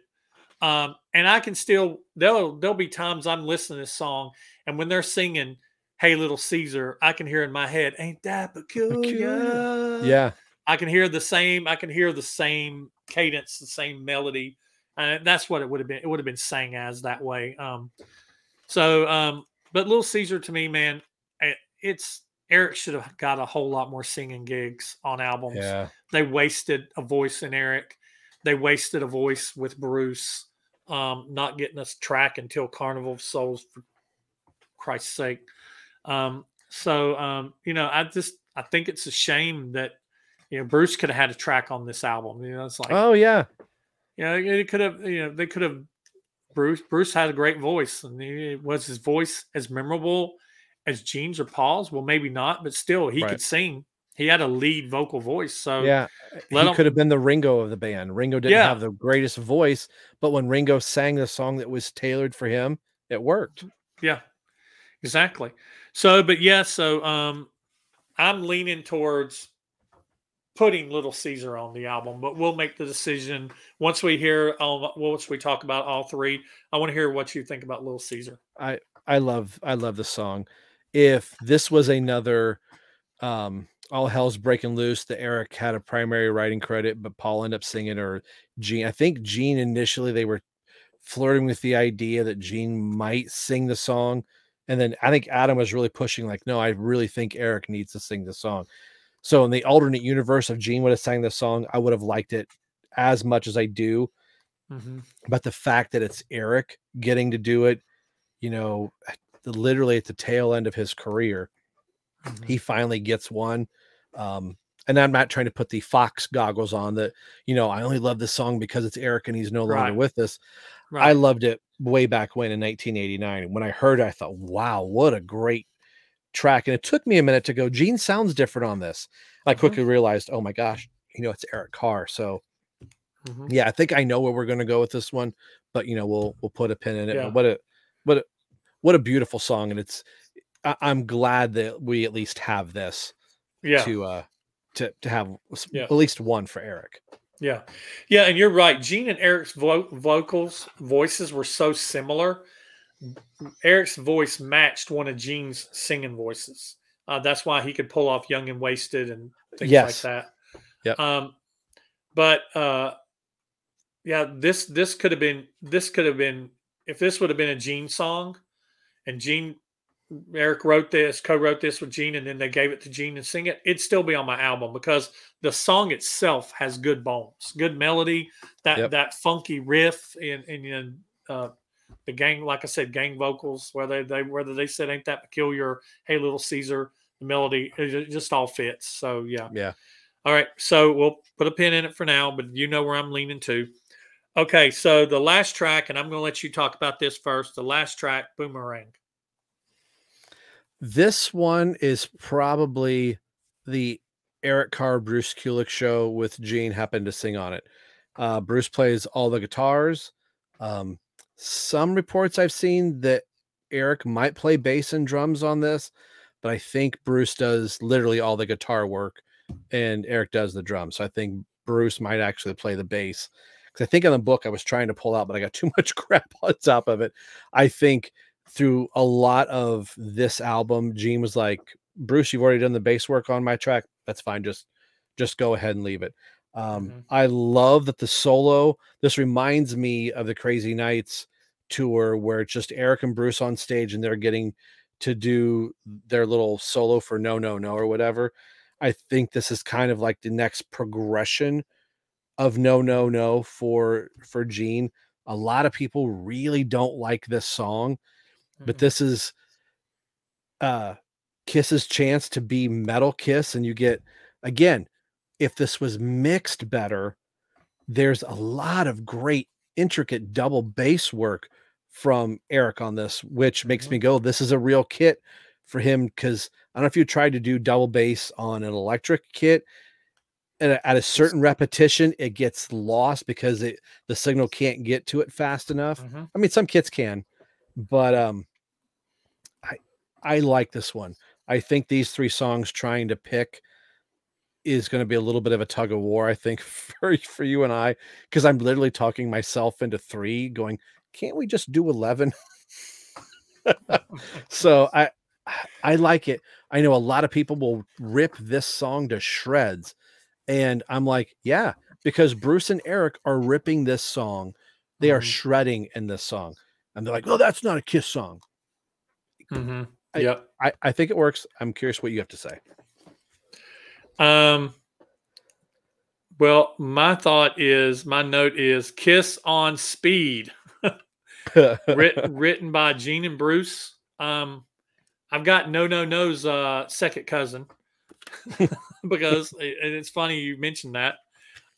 Um, and I can still there'll there'll be times I'm listening to this song, and when they're singing "Hey Little Caesar," I can hear in my head, "Ain't that peculiar?" yeah. I can hear the same. I can hear the same cadence, the same melody, and that's what it would have been. It would have been sang as that way. Um, so, um, but Little Caesar to me, man, eh, it's Eric should have got a whole lot more singing gigs on albums Yeah. they wasted a voice in Eric. They wasted a voice with Bruce. Um, not getting us track until Carnival of Souls, for Christ's sake. Um, so um, you know, I just I think it's a shame that you know Bruce could have had a track on this album. You know, it's like Oh yeah. you know it could have you know they could have Bruce Bruce had a great voice and he, was his voice as memorable as Gene's or Paul's? Well, maybe not, but still he Right. could sing. He had a lead vocal voice. So Yeah. let he him- could have been the Ringo of the band. Ringo didn't Yeah. have the greatest voice, but when Ringo sang the song that was tailored for him, it worked. Yeah, exactly. So, but yeah, so um, I'm leaning towards putting Little Caesar on the album, but we'll make the decision once we hear all. Once we talk about all three, I want to hear what you think about Little Caesar. I I love I love the song. If this was another um all hell's breaking loose The Eric had a primary writing credit, but Paul ended up singing or Gene. I think Gene initially they were flirting with the idea that Gene might sing the song. And then I think Adam was really pushing, like, no, I really think Eric needs to sing the song. So in the alternate universe, if Gene would have sang the song, I would have liked it as much as I do. Mm-hmm. But the fact that it's Eric getting to do it, you know, literally at the tail end of his career, Mm-hmm. he finally gets one. Um, and I'm not trying to put the Fox goggles on that, you know, I only love this song because it's Eric and he's no longer Right. with us. I loved it way back when in 1989. And when I heard it, I thought, wow, what a great track, and it took me a minute to go. Gene sounds different on this. I Mhm. quickly realized, oh my gosh, you know, it's Eric Carr. So Mhm. yeah, I think I know where we're going to go with this one, but you know, we'll we'll put a pin in it. Yeah. But what a what a what a beautiful song, and it's I, I'm glad that we at least have this Yeah. to uh to to have Yeah. at least one for Eric. Yeah, yeah, and you're right. Gene and Eric's vo- vocals voices were so similar. Eric's voice matched one of Gene's singing voices. Uh, that's why he could pull off "Young and Wasted" and things Yes. like that. Yeah. Um, but uh, yeah, this this could have been this could have been if this would have been a Gene song, and Gene Eric wrote this, co-wrote this with Gene, and then they gave it to Gene and sing it. It'd still be on my album because the song itself has good bones, good melody, that Yep. that funky riff, and and you know, uh, the gang, like I said, gang vocals, whether they whether they said ain't that peculiar, hey little Caesar, the melody, it just all fits. So yeah, Yeah. all right, so we'll put a pin in it for now, but you know where I'm leaning to. Okay, so the last track, and I'm going to let you talk about this first. The last track, Boomerang. This one is probably the Eric Carr Bruce Kulick show with Gene happened to sing on it. Uh, Bruce plays all the guitars. Um, some reports I've seen that Eric might play bass and drums on this, but I think Bruce does literally all the guitar work and Eric does the drums. So I think Bruce might actually play the bass. Because I think in the book I was trying to pull out, but I got *laughs* too much crap on top of it. I think through a lot of this album, Gene was like, Bruce, you've already done the bass work on my track. That's fine. Just just go ahead and leave it. Um, Mhm. I love that the solo, this reminds me of the Crazy Nights tour where it's just Eric and Bruce on stage and they're getting to do their little solo for no no no or whatever. I think this is kind of like the next progression of no no no for for Gene. A lot of people really don't like this song but Mhm. this is uh kiss's chance to be metal kiss and you get again if this was mixed better there's a lot of great intricate double bass work from eric on this which makes Mhm. me go this is a real kit for him because i don't know if you tried to do double bass on an electric kit and at a certain repetition it gets lost because it the signal can't get to it fast enough Mhm. I mean, some kits can, but um, I like this one. I think these three songs trying to pick is going to be a little bit of a tug of war. I think *laughs* for for you and I, because I'm literally talking myself into three, going, can't we just do eleven? *laughs* so I I like it. I know a lot of people will rip this song to shreds, and I'm like, yeah, because Bruce and Eric are ripping this song. They are Mhm. shredding in this song. And they're like, oh, that's not a kiss song. Mhm. I- Yep. I, I think it works. I'm curious what you have to say. Um. Well, my thought is, my note is "Kiss on Speed," *laughs* writ, written by Gene and Bruce. Um, I've got No No No's uh, second cousin *laughs* because and it's funny you mentioned that.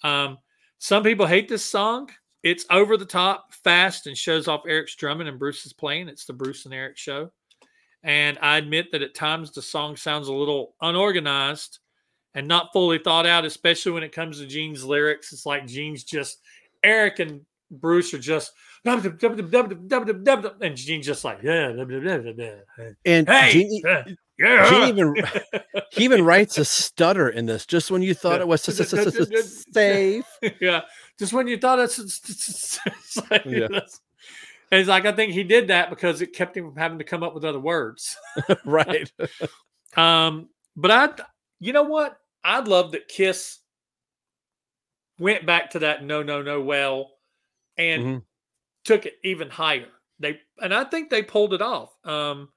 Um, some people hate this song. It's over the top, fast, and shows off Eric's drumming and Bruce's playing. It's the Bruce and Eric show. And I admit that at times the song sounds a little unorganized and not fully thought out, especially when it comes to Gene's lyrics. It's like Gene's just Eric and Bruce are just and Gene's just like yeah, and hey, Gene, *laughs* yeah. Gene even *laughs* he even writes a stutter in this just when you thought it was safe. *laughs* yeah, just when you thought it's, it's, it's like, Yeah. that's- and it's like I think he did that because it kept him from having to come up with other words. *laughs* *laughs* right. Um, but I, you know what? I'd love that Kiss went back to that no, no, no well, and Mhm. took it even higher. They and I think they pulled it off. Um,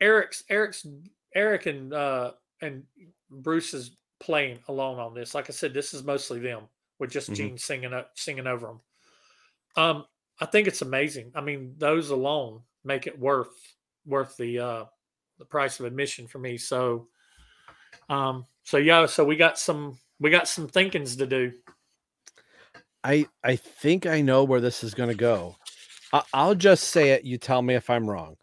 Eric's Eric's Eric and uh and Bruce is playing alone on this. Like I said, this is mostly them with just Mhm. Gene singing up singing over them. Um, I think it's amazing. I mean, those alone make it worth worth the uh the price of admission for me. So um so yeah, so we got some we got some thinkings to do. I I think I know where this is going to go. I, I'll just say it. You tell me if I'm wrong.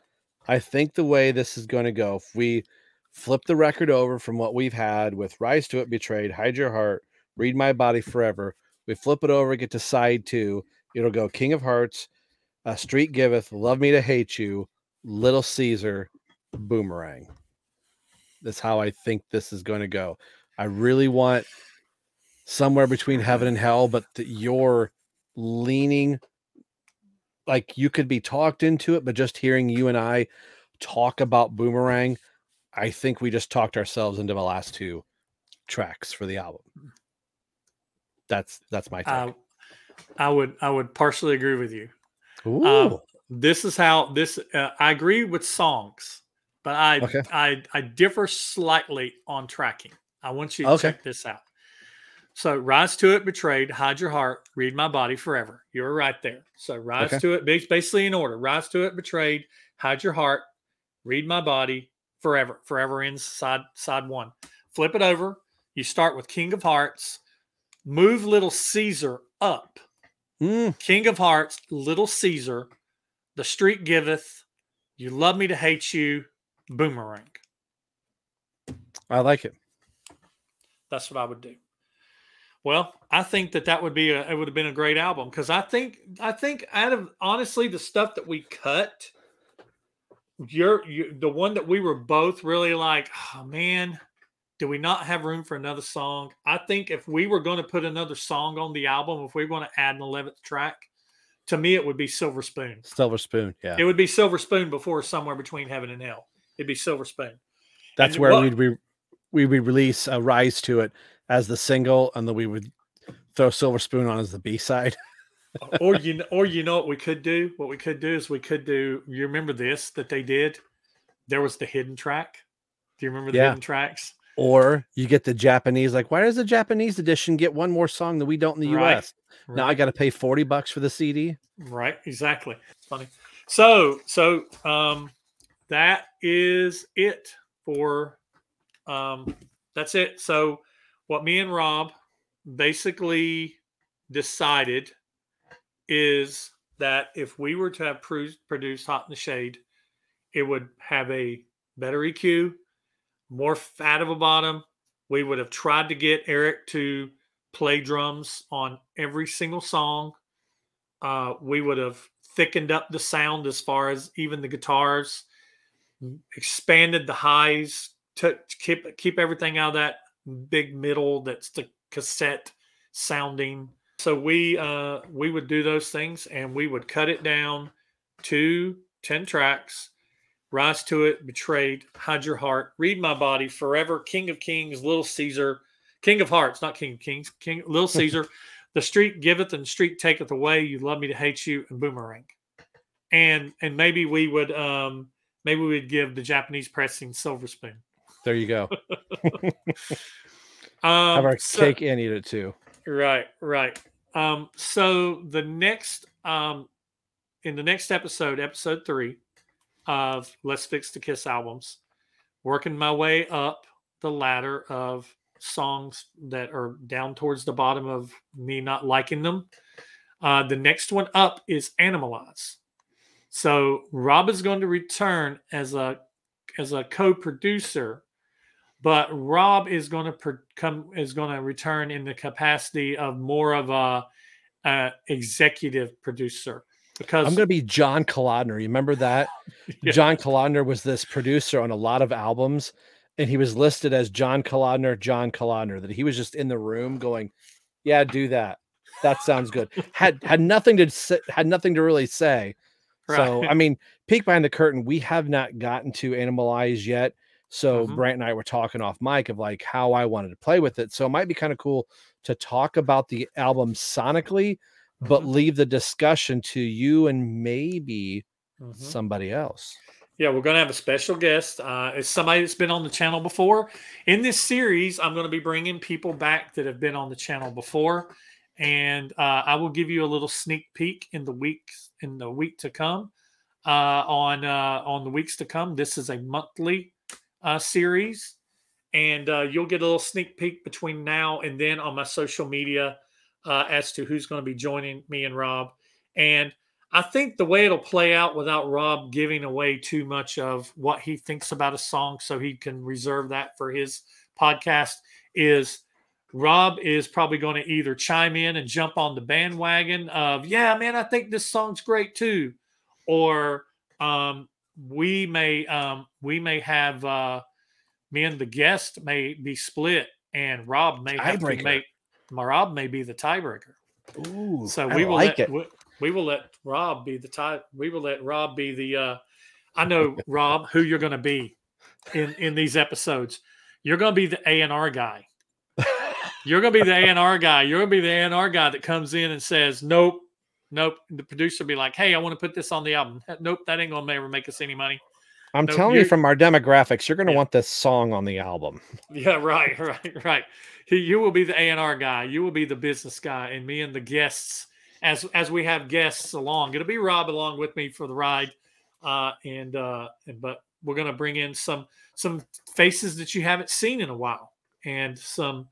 I think the way this is going to go, if we flip the record over from what we've had with Rise to It, Betrayed, Hide Your Heart, Read My Body Forever, we flip it over, get to side two, it'll go King of Hearts, uh, Street Giveth, Love Me to Hate You, Little Caesar, Boomerang. That's how I think this is going to go. I really want somewhere between heaven and hell, but that you're leaning like you could be talked into it, but just hearing you and I talk about Boomerang, I think we just talked ourselves into the last two tracks for the album. That's that's my take. Uh, I would I would partially agree with you. Um, this is how this. Uh, I agree with songs, but I Okay. I I differ slightly on tracking. I want you to Okay. check this out. So, rise to it, betrayed, hide your heart, read my body forever. You were right there. So, rise Okay. to it, bas- basically in order. Rise to it, betrayed, hide your heart, read my body forever. Forever ends side side one. Flip it over. You start with King of Hearts. Move Little Caesar up. Mm, King of Hearts, Little Caesar, The Street Giveth, You Love Me to Hate You, Boomerang. I like it. That's what I would do. Well, I think that that would be a it would have been a great album because I think I think out of honestly the stuff that we cut, you're you, the one that we were both really like, oh man, do we not have room for another song? I think if we were going to put another song on the album, if we were going to add an eleventh track, to me it would be Silver Spoon. Silver Spoon. Yeah. It would be Silver Spoon before somewhere between heaven and hell. It'd be Silver Spoon. That's and where what- we'd re- we would release a rise to it as the single, and then we would throw Silver Spoon on as the B side. *laughs* or you kn- or you know what we could do? What we could do is we could do. You remember this that they did? There was the hidden track. Do you remember the Yeah. hidden tracks? Or you get the Japanese, like, why does the Japanese edition get one more song that we don't in the Right. US? Now I got to pay 40 bucks for the CD. Right, exactly. Funny. So, so um, that is it for um, that's it. So, what me and Rob basically decided is that if we were to have pro- produced Hot in the Shade, it would have a better EQ, more fat of a bottom. We would have tried to get Eric to play drums on every single song uh, we would have thickened up the sound as far as even the guitars, expanded the highs to keep keep everything out of that big middle that's the cassette sounding. So we uh, we would do those things and we would cut it down to ten tracks. Rise to it, betrayed, hide your heart, read my body, forever, King of Kings, Little Caesar, King of Hearts, not King of Kings, King Little *laughs* Caesar, the street giveth and the street taketh away. You love me to hate you, and boomerang. And and maybe we would um maybe we'd give the Japanese pressing silver spoon. There you go. *laughs* *laughs* Um, Have our so- cake and eat it too. Right, right. Um, so the next um in the next episode, episode three of Let's Fix the Kiss albums, working my way up the ladder of songs that are down towards the bottom of me not liking them. Uh, the next one up is Animalize. So Rob is going to return as a as a co-producer but Rob is going to per- come is going to return in the capacity of more of a, a executive producer because I'm going to be John Kalodner. You remember that? *laughs* Yeah. John Kalodner was this producer on a lot of albums, and he was listed as John Kalodner, John Kalodner. That he was just in the room going, "Yeah, do that. That sounds good." had had nothing to say, had nothing to really say. So I mean, peek behind the curtain. We have not gotten to Animalize yet. So Mhm. Brant and I were talking off mic of like how I wanted to play with it. So it might be kind of cool to talk about the album sonically, but Mhm. leave the discussion to you and maybe Mhm. somebody else. Yeah, we're going to have a special guest. Uh, it's somebody that's been on the channel before. In this series, I'm going to be bringing people back that have been on the channel before, and uh, I will give you a little sneak peek in the weeks in the week to come. Uh, on uh, on the weeks to come, this is a monthly uh, series, and uh, you'll get a little sneak peek between now and then on my social media uh, as to who's going to be joining me and Rob. And I think the way it'll play out without Rob giving away too much of what he thinks about a song so he can reserve that for his podcast is Rob is probably going to either chime in and jump on the bandwagon of, yeah, man, I think this song's great too. Or um, we may um, we may have uh, me and the guest may be split and Rob may have to make Rob may be the tiebreaker. Ooh, so I we will like let, it. We, we will let Rob be the tie. We will let Rob be the. Uh, I know *laughs* Rob who you're going to be in in these episodes. You're going to *laughs* be the A and R guy. You're going to be the A and R guy. You're going to be the A and R guy that comes in and says, "Nope, nope." The producer will be like, "Hey, I want to put this on the album." Nope, that ain't going to ever make us any money. I'm telling you from our demographics, you're going to Yeah. want this song on the album. Yeah, *laughs* right, right, right. He, you will be the A and R guy. You will be the business guy, and me and the guests, as as we have guests along. It'll be Rob along with me for the ride, uh, and uh, and but we're gonna bring in some some faces that you haven't seen in a while, and some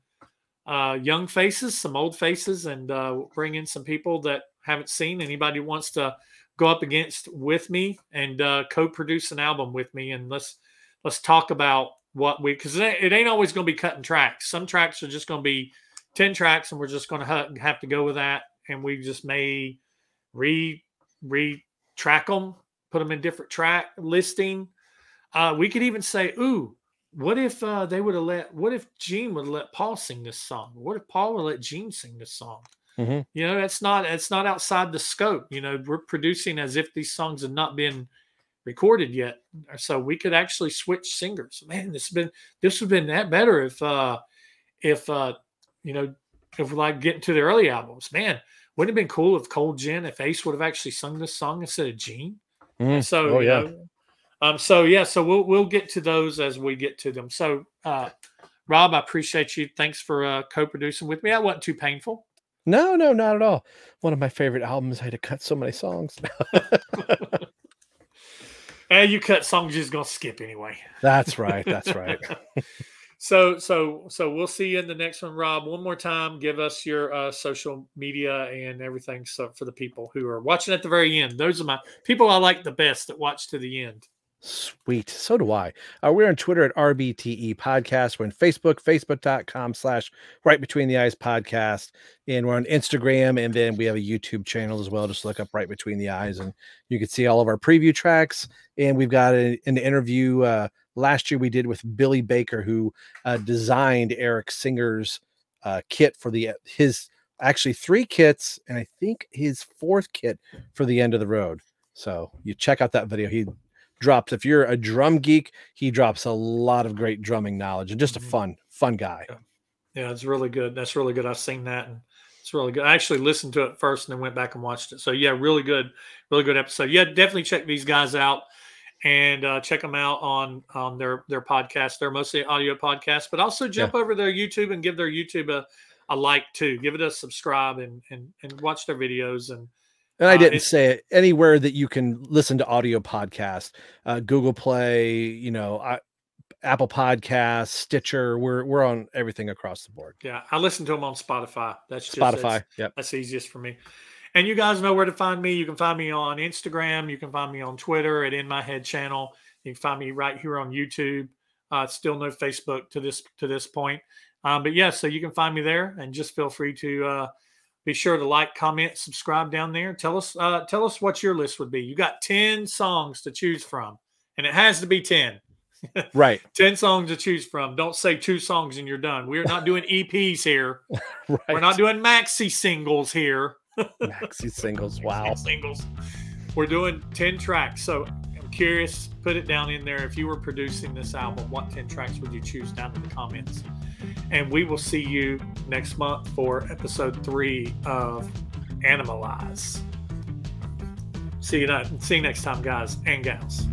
uh, young faces, some old faces, and uh, bring in some people that haven't seen. Anybody wants to go up against with me and uh, co-produce an album with me, and let's let's talk about what we because it, ain't always going to be cutting tracks. Some tracks are just going to be ten tracks, and we're just going to ha- have to go with that. And we just may re re track them, put them in different track listing. Uh, we could even say, "Ooh, what if uh, they would have let? What if Gene would let Paul sing this song? What if Paul would let Gene sing this song?" Mhm. You know, that's not it's not outside the scope. You know, we're producing as if these songs have not been recorded yet, so we could actually switch singers. Man, this has been this would have been that better if uh if uh you know if we're like getting to the early albums. Man, wouldn't it have been cool if Cold Gin if Ace would have actually sung this song instead of Gene? Mhm. So Oh, you yeah. know, um, so yeah, so we'll we'll get to those as we get to them. So uh, Rob, I appreciate you. Thanks for uh, co-producing with me. That wasn't too painful. No, no, not at all. One of my favorite albums. I had to cut so many songs. *laughs* And you cut songs you're just gonna skip anyway. That's right. *laughs* That's right. so so so we'll see you in the next one, Rob. One more time, give us your uh, social media and everything. So for the people who are watching at the very end, those are my people I like the best that watch to the end. Sweet. So do I. Uh, we're on Twitter at RBTE Podcast. We're on Facebook, facebook.com slash right between the eyes podcast. And we're on Instagram. And then we have a YouTube channel as well. Just look up right between the eyes and you can see all of our preview tracks. And we've got a, an interview uh, last year we did with Billy Baker, who uh, designed Eric Singer's uh, kit for the his actually three kits, and I think his fourth kit for the end of the road. So you check out that video. He drops if you're a drum geek he drops a lot of great drumming knowledge and just a Mhm. fun fun guy Yeah, it's really good. That's really good. I've seen that and it's really good. I actually listened to it first and then went back and watched it. So yeah, really good, really good episode. Yeah, definitely check these guys out and uh, check them out on on their their podcast. They're mostly audio podcasts, but also jump over their YouTube and give their YouTube a, a like too. Give it a subscribe and and and watch their videos and and i Uh, didn't it- say it anywhere that you can listen to audio podcast uh, google play you know I, apple podcast stitcher we're we're on everything across the board yeah, I listen to them on Spotify. That's just spotify that's- yep That's easiest for me. And you guys know where to find me. You can find me on Instagram. You can find me on Twitter at In My Head Channel. You can find me right here on YouTube. Uh, still no Facebook to this to this point. Um, but yeah, so you can find me there, and just feel free to uh, be sure to like, comment, subscribe down there. Tell us uh, tell us what your list would be. You got ten songs to choose from, and it has to be ten. *laughs* right 10 songs to choose from. Don't say two songs and you're done. We're not doing EPs here. *laughs* right We're not doing maxi singles here. *laughs* maxi singles wow Singles. We're doing 10 tracks. So I'm curious, put it down in there. If you were producing this album, what 10 tracks would you choose down in the comments? And we will see you next month for episode three of Animalize. See you, not, see you next time, guys and gals.